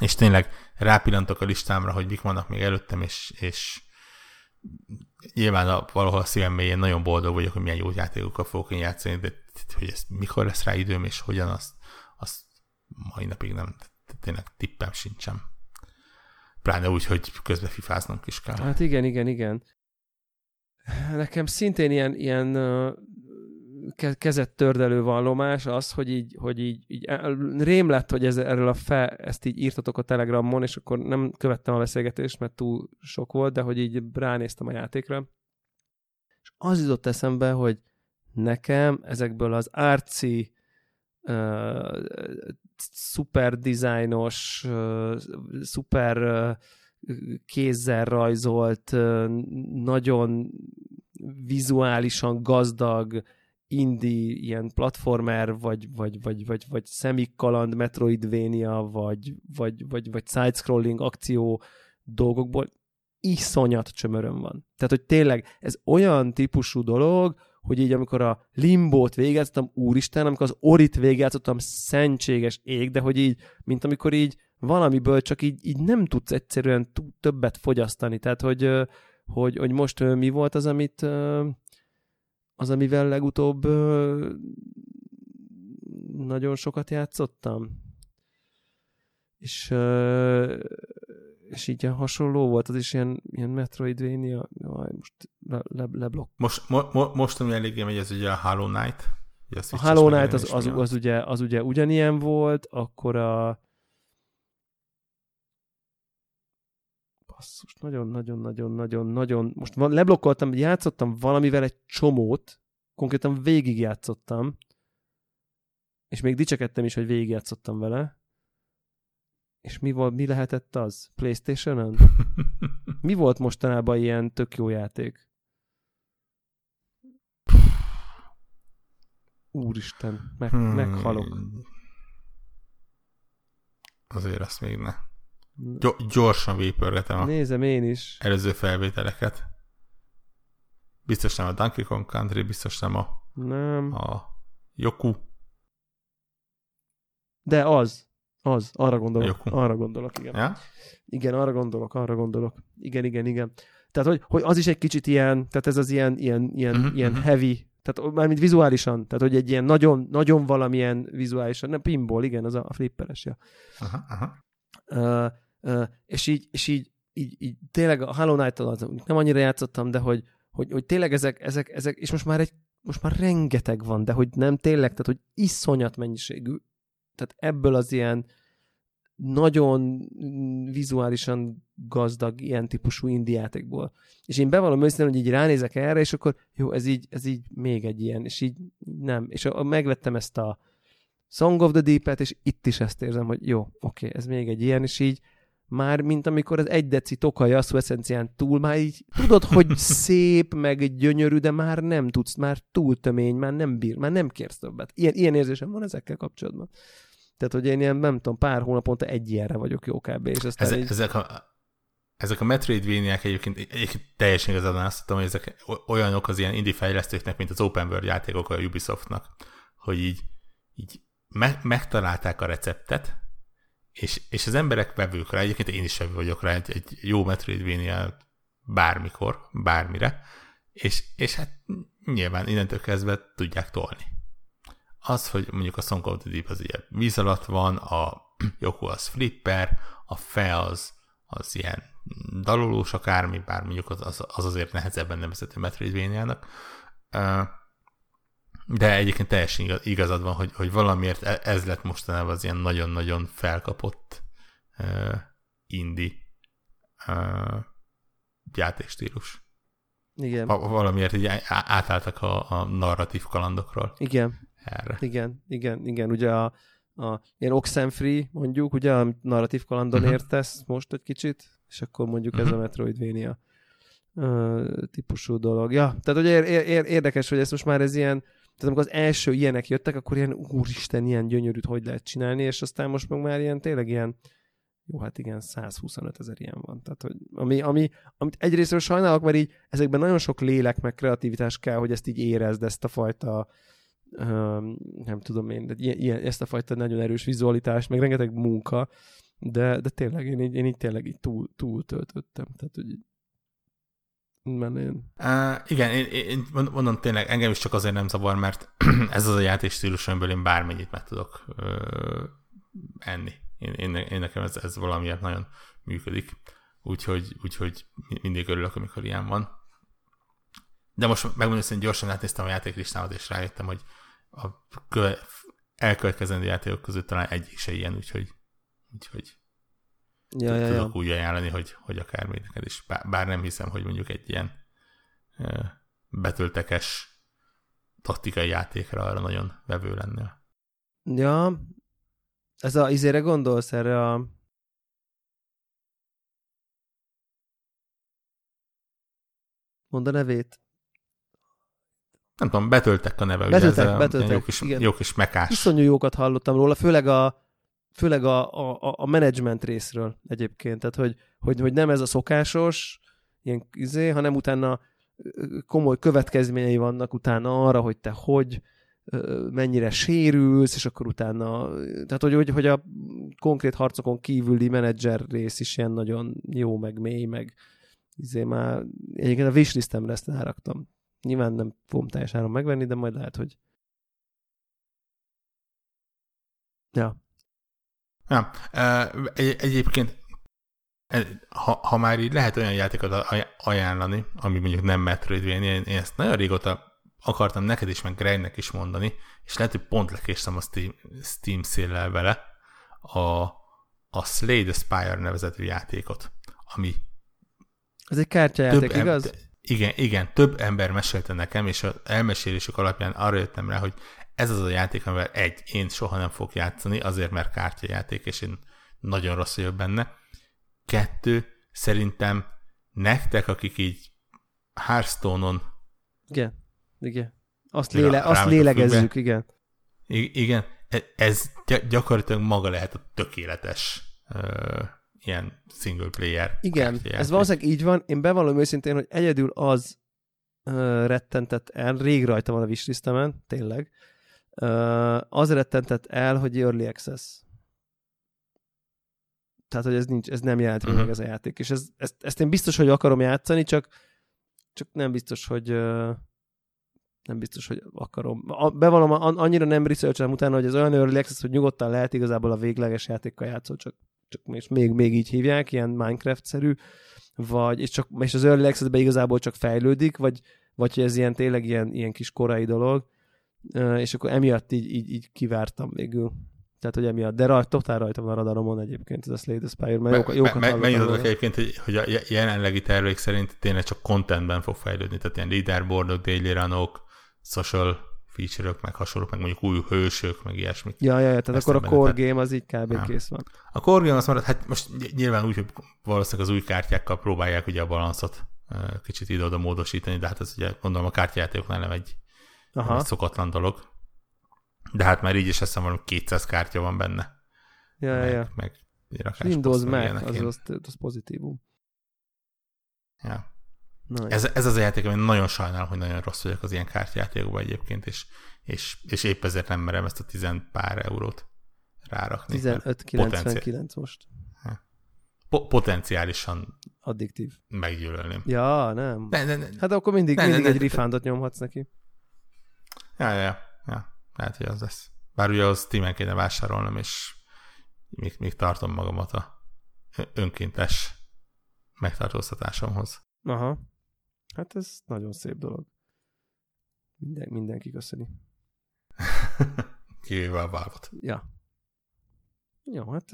És tényleg rápillantok a listámra, hogy mik vannak még előttem, és, és nyilván a, valahol a szívem mélyén nagyon boldog vagyok, hogy milyen jó játékokkal fogok én játszani, de hogy ez mikor lesz rá időm, és hogyan, azt, azt mai napig nem, tényleg tippem sincsen. Pláne úgy, hogy közben fifáznom is kell. Hát igen, igen, igen. Nekem szintén ilyen, ilyen kezett tördelő vallomás az, hogy így, hogy így, így rém lett, hogy ez, erről a fe, ezt így írtatok a Telegramon, és akkor nem követtem a beszélgetést, mert túl sok volt, de hogy így ránéztem a játékra. És az jutott eszembe, hogy nekem ezekből az arci uh, szuper dizájnos, uh, szuper uh, kézzel rajzolt, nagyon vizuálisan gazdag indie ilyen platformer, vagy, vagy, vagy, vagy, vagy szemikkaland, Metroidvania, vagy, vagy, vagy, vagy side-scrolling akció dolgokból iszonyat csömöröm van. Tehát, hogy tényleg ez olyan típusú dolog, hogy így amikor a limbót végigjátszottam, úristen, amikor az orit végigjátszottam, szentséges ég, de hogy így, mint amikor így valamiből csak így, így nem tudsz egyszerűen többet fogyasztani. Tehát, hogy, hogy, hogy most mi volt az, amit az, amivel legutóbb nagyon sokat játszottam. És, és így ilyen hasonló volt, az is ilyen, ilyen Metroidvania, jaj, most le, le, leblokk. Most, mo, mo, most ami eléggé megy, ez ugye a Hollow Knight. Ugye a Hollow Knight az, az, az, az, ugye, az ugye ugyanilyen volt, akkor a basszus, nagyon-nagyon-nagyon-nagyon-nagyon, most van, leblokkoltam, játszottam valamivel egy csomót, konkrétan végigjátszottam, és még dicsekedtem is, hogy végigjátszottam vele. És mi, volt, mi lehetett az? Playstation-on? mi volt mostanában ilyen tök jó játék? Úristen, meg, hmm. meghalok. Azért azt még ne. Gy- gyorsan vépörgetem a Nézem én is. előző felvételeket. Biztos nem a Donkey Kong Country, biztos nem a, nem. a Yoku. De az. Az. Arra gondolok. Yoku. Arra gondolok, igen. Ja? Igen, arra gondolok, arra gondolok. Igen, igen, igen. Tehát, hogy, hogy az is egy kicsit ilyen, tehát ez az ilyen, ilyen, ilyen, uh-huh, ilyen uh-huh. heavy, tehát mármint vizuálisan, tehát hogy egy ilyen nagyon, nagyon valamilyen vizuálisan, nem pinball, igen, az a, a flipperes, ja. Aha, aha. És így, és így, így, így tényleg a Hollow knight nem annyira játszottam, de hogy, hogy, hogy tényleg ezek, ezek, ezek, és most már egy, most már rengeteg van, de hogy nem tényleg, tehát hogy iszonyat mennyiségű, tehát ebből az ilyen nagyon vizuálisan gazdag ilyen típusú indiátékból. És én bevallom őszintén, hogy így ránézek erre, és akkor jó, ez így, ez így még egy ilyen, és így nem. És a, a, megvettem ezt a Song of the Deep-et, és itt is ezt érzem, hogy jó, oké, ez még egy ilyen, és így már, mint amikor az egy deci tokai asszú eszencián túl, már így tudod, hogy szép, meg gyönyörű, de már nem tudsz, már túl tömény, már nem bír, már nem kérsz többet. Ilyen, ilyen érzésem van ezekkel kapcsolatban. Tehát, hogy én ilyen, nem tudom, pár hónaponta egy ilyenre vagyok jó kb. És aztán ezek, így... ezek, a, ezek a Metroidvania-k egyébként, egyébként teljesen igazad azt mondtam, hogy ezek olyanok az ilyen indie fejlesztőknek, mint az Open World játékok a Ubisoftnak, hogy így, így me- megtalálták a receptet, és, és az emberek vevők rá, egyébként én is vevő vagyok rá egy, egy jó Metroidvania bármikor, bármire, és, és hát nyilván innentől kezdve tudják tolni. Az, hogy mondjuk a Song of the Deep az ilyen víz alatt van, a Yoko az flipper, a Fe az, az ilyen dalolós akármi, bár mondjuk az, az, az azért nehezebben nevezhető Metroidvania-nak. De egyébként teljesen igazad van, hogy, hogy valamiért e, ez lett mostanában az ilyen nagyon-nagyon felkapott uh, indie uh, játékstílus. Igen. Va- valamiért így átálltak a, a narratív kalandokról. Igen. Erre. Igen, igen, igen. Ugye a, a ilyen Oxenfree mondjuk, ugye a narratív kalandon uh-huh. értesz most egy kicsit, és akkor mondjuk uh-huh. ez a mhm. Metroidvania uh, típusú dolog. Ja, tehát ugye ér, ér, érdekes, hogy ez most már ez ilyen, tehát amikor az első ilyenek jöttek, akkor ilyen úristen, ilyen gyönyörűt hogy lehet csinálni, és aztán most meg már ilyen tényleg ilyen, jó, hát igen, 125 ezer ilyen van. Tehát, hogy ami, ami, amit egyrésztről sajnálok, mert így ezekben nagyon sok lélek meg kreativitás kell, hogy ezt így érezd, ezt a fajta nem tudom én, de ilyen, ilyen, ezt a fajta nagyon erős vizualitást, meg rengeteg munka, de, de tényleg én így, én így tényleg így túl, túl töltöttem. Tehát, hogy menén. Uh, igen, én, én mondom tényleg, engem is csak azért nem zavar, mert ez az a játék stílus, amiből én bármennyit meg tudok uh, enni. Én, én, én nekem ez, ez valamiért nagyon működik. Úgyhogy, úgyhogy mindig örülök, amikor ilyen van. De most megmondom, hogy gyorsan átnéztem a játéklistámat, és rájöttem, hogy a köve- elkövetkezendő játékok között talán egyik se ilyen, úgyhogy, úgyhogy ja, ja, tudok ja. úgy ajánlani, hogy, hogy akár még neked is. Bár, bár nem hiszem, hogy mondjuk egy ilyen uh, betöltekes taktikai játékra arra nagyon vevő lenne. Ja, ez a izére gondolsz erre a Mondd a nevét. Nem tudom, betöltek a neve. Betöltek, ugye ez betöltek. Jó kis, igen. jó kis mekás. Iszonyú jókat hallottam róla, főleg a, főleg a, a, a management részről egyébként. Tehát, hogy, hogy, hogy nem ez a szokásos, ilyen izé, hanem utána komoly következményei vannak utána arra, hogy te hogy mennyire sérülsz, és akkor utána, tehát hogy, hogy, hogy a konkrét harcokon kívüli menedzser rész is ilyen nagyon jó, meg mély, meg izé már egyébként a wishlistemre ezt elraktam. Nyilván nem fogom teljesen megvenni, de majd lehet, hogy Ja. Ja, egy, egyébként ha, ha már így lehet olyan játékot ajánlani, ami mondjuk nem Metroidvania, én, én ezt nagyon régóta akartam neked is, meg Gregnek is mondani, és lehet, hogy pont lekéstem a Steam, Steam széllel vele, a, a Slay the Spire nevezetű játékot, ami ez egy kártyajáték, igaz? Em- igen, igen, több ember mesélte nekem, és az elmesélésük alapján arra jöttem rá, hogy ez az a játék, amivel egy, én soha nem fogok játszani, azért, mert kártyajáték, és én nagyon rossz vagyok benne. Kettő, szerintem nektek, akik így Hearthstone-on igen, igen. Azt, léle, azt lélegezzük, igen. I- igen, ez gyakorlatilag maga lehet a tökéletes uh, ilyen single player. Igen, ez valószínűleg így van. Én bevallom őszintén, hogy egyedül az uh, rettentett el, rég rajta van a wishlistemen, tényleg, az rettentett el, hogy early access. Tehát, hogy ez, nincs, ez nem jelent uh-huh. meg ez a játék. És ez, ezt, ezt én biztos, hogy akarom játszani, csak, csak nem biztos, hogy nem biztos, hogy akarom. A, bevallom, annyira nem researchelem utána, hogy ez olyan early access, hogy nyugodtan lehet igazából a végleges játékkal játszol, csak, csak és még, még így hívják, ilyen Minecraft-szerű, vagy, és, csak, és az early access igazából csak fejlődik, vagy, vagy hogy ez ilyen tényleg ilyen, ilyen kis korai dolog, és akkor emiatt így, így, így kivártam végül. Tehát, hogy emiatt, de rajta, totál rajta van a radaromon egyébként ez a Slay the Spire, mert jókat, jókat me, me, Mennyit egyébként, hogy, hogy a jelenlegi tervek szerint tényleg csak contentben fog fejlődni, tehát ilyen leaderboardok, daily runok, social feature-ök, meg hasonlók, meg mondjuk új hősök, meg ilyesmik. Ja, ja, ja tehát akkor a core te... game az így kb. Ja. kész van. A core game az marad, hát most nyilván úgy, hogy valószínűleg az új kártyákkal próbálják ugye a balanszot kicsit ide-oda módosítani, de hát ez ugye gondolom a kártyajátékoknál nem egy, Aha. egy szokatlan dolog. De hát már így is azt hiszem, 200 kártya van benne. Ja, meg, ja. meg Windows Mac, az, az, az pozitívum. Ja. Ez, ez az a játék, ami nagyon sajnálom, hogy nagyon rossz vagyok az ilyen kártyajátékokban egyébként, és, és, és épp ezért nem merem ezt a tizen pár eurót rárakni. 15,99 most. Po- potenciálisan addiktív. Meggyűlölném. Ja, nem. Ne, ne, ne. Hát akkor mindig, ne, mindig ne, ne, egy refundot nyomhatsz neki. Ja, ja, ja. Lehet, hogy az lesz. Bár ugye az Steam-en kéne vásárolnom, és még, még tartom magamat a önkéntes megtartóztatásomhoz. Aha. Hát ez nagyon szép dolog. Minden, mindenki köszöni. Kivéve a valve Ja. Jó, hát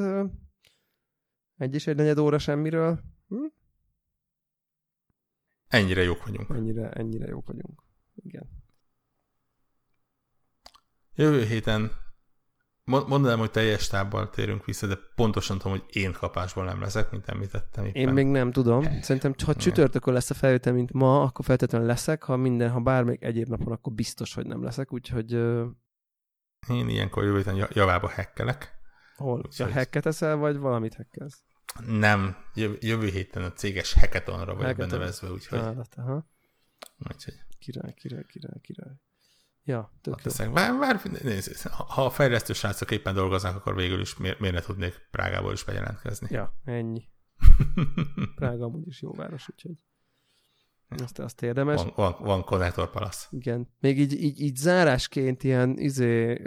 egy és egy negyed óra semmiről. Hm? Ennyire jók vagyunk. Ennyire, ennyire jók vagyunk. Igen. Jövő héten mondanám, hogy teljes tábbal térünk vissza, de pontosan tudom, hogy én kapásból nem leszek, mint említettem. Éppen. Én még nem tudom. Szerintem, ha csütörtökön lesz a felvétel, mint ma, akkor feltétlenül leszek. Ha minden, ha bármelyik egyéb napon, akkor biztos, hogy nem leszek. Úgyhogy... Én ilyenkor jövő héten javába hekkelek. Hol? Úgyhogy... Ja, hacket eszel, vagy valamit hekkelsz? Nem, jövő héten a céges hackathonra vagy benevezve, úgyhogy... Állat, aha. Úgyhogy... Király, király, király, király. Ja, tök jó. Bár, bár, nézd, ha a fejlesztő srácok éppen dolgoznak, akkor végül is miért, miért ne tudnék Prágából is bejelentkezni? Ja, ennyi. Prága amúgy is jó város, úgyhogy azt, azt érdemes. Van, van, van Connector Palace. Igen. Még így, így, így zárásként ilyen izé,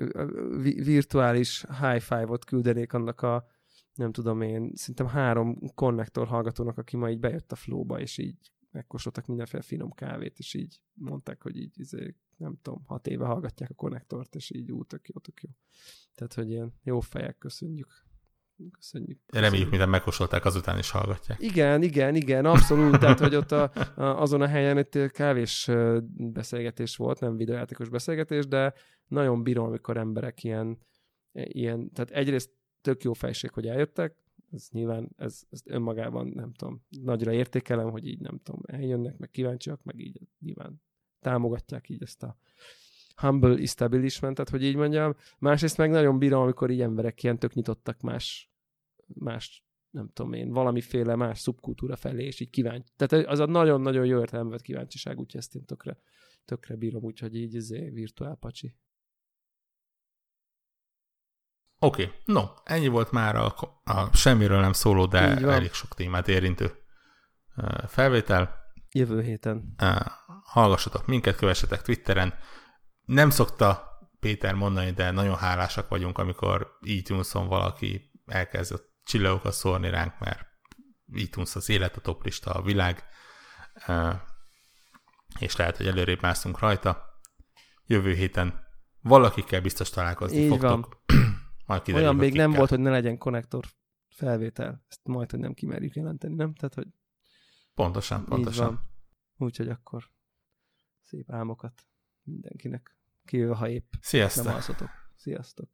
virtuális high five-ot küldenék annak a nem tudom én, szerintem három konnektor hallgatónak, aki ma így bejött a flóba, és így megkóstoltak mindenféle finom kávét, és így mondták, hogy így izé, nem tudom, hat éve hallgatják a konnektort, és így ú, tök jó, tök jó. Tehát, hogy ilyen jó fejek, köszönjük. Köszönjük. köszönjük. Reméljük, minden megkóstolták, azután is hallgatják. Igen, igen, igen, abszolút. Tehát, hogy ott a, a, azon a helyen egy kávés beszélgetés volt, nem videójátékos beszélgetés, de nagyon bírom, amikor emberek ilyen, ilyen tehát egyrészt tök jó fejség, hogy eljöttek, ez nyilván, ez, ez önmagában nem tudom, nagyra értékelem, hogy így nem tudom, eljönnek, meg kíváncsiak, meg így nyilván támogatják így ezt a humble establishmentet, hogy így mondjam. Másrészt meg nagyon bírom, amikor így emberek ilyen tök nyitottak más, más nem tudom én, valamiféle más szubkultúra felé, és így kíváncsi. Tehát az a nagyon-nagyon jó értelemben vett kíváncsiság, úgyhogy ezt én tökre, tökre bírom, úgyhogy így izé, virtuál pacsi. Oké, okay. no, ennyi volt már a, a semmiről nem szóló, de elég sok témát érintő felvétel. Jövő héten. Hallgassatok minket, kövessetek Twitteren. Nem szokta Péter mondani, de nagyon hálásak vagyunk, amikor itunes valaki elkezdett csillagokat szórni ránk, mert iTunes az élet, a toplista, a világ, és lehet, hogy előrébb mászunk rajta. Jövő héten valakikkel biztos találkozni Így fogtok. Van. Majd kiderül, Olyan még nem volt, hogy ne legyen konnektor felvétel. Ezt majd, hogy nem kimerjük jelenteni, nem? Tehát, hogy Pontosan, pontosan. Úgyhogy akkor szép álmokat mindenkinek. Kijön, ha épp Sziasztok. nem alszotok. Sziasztok.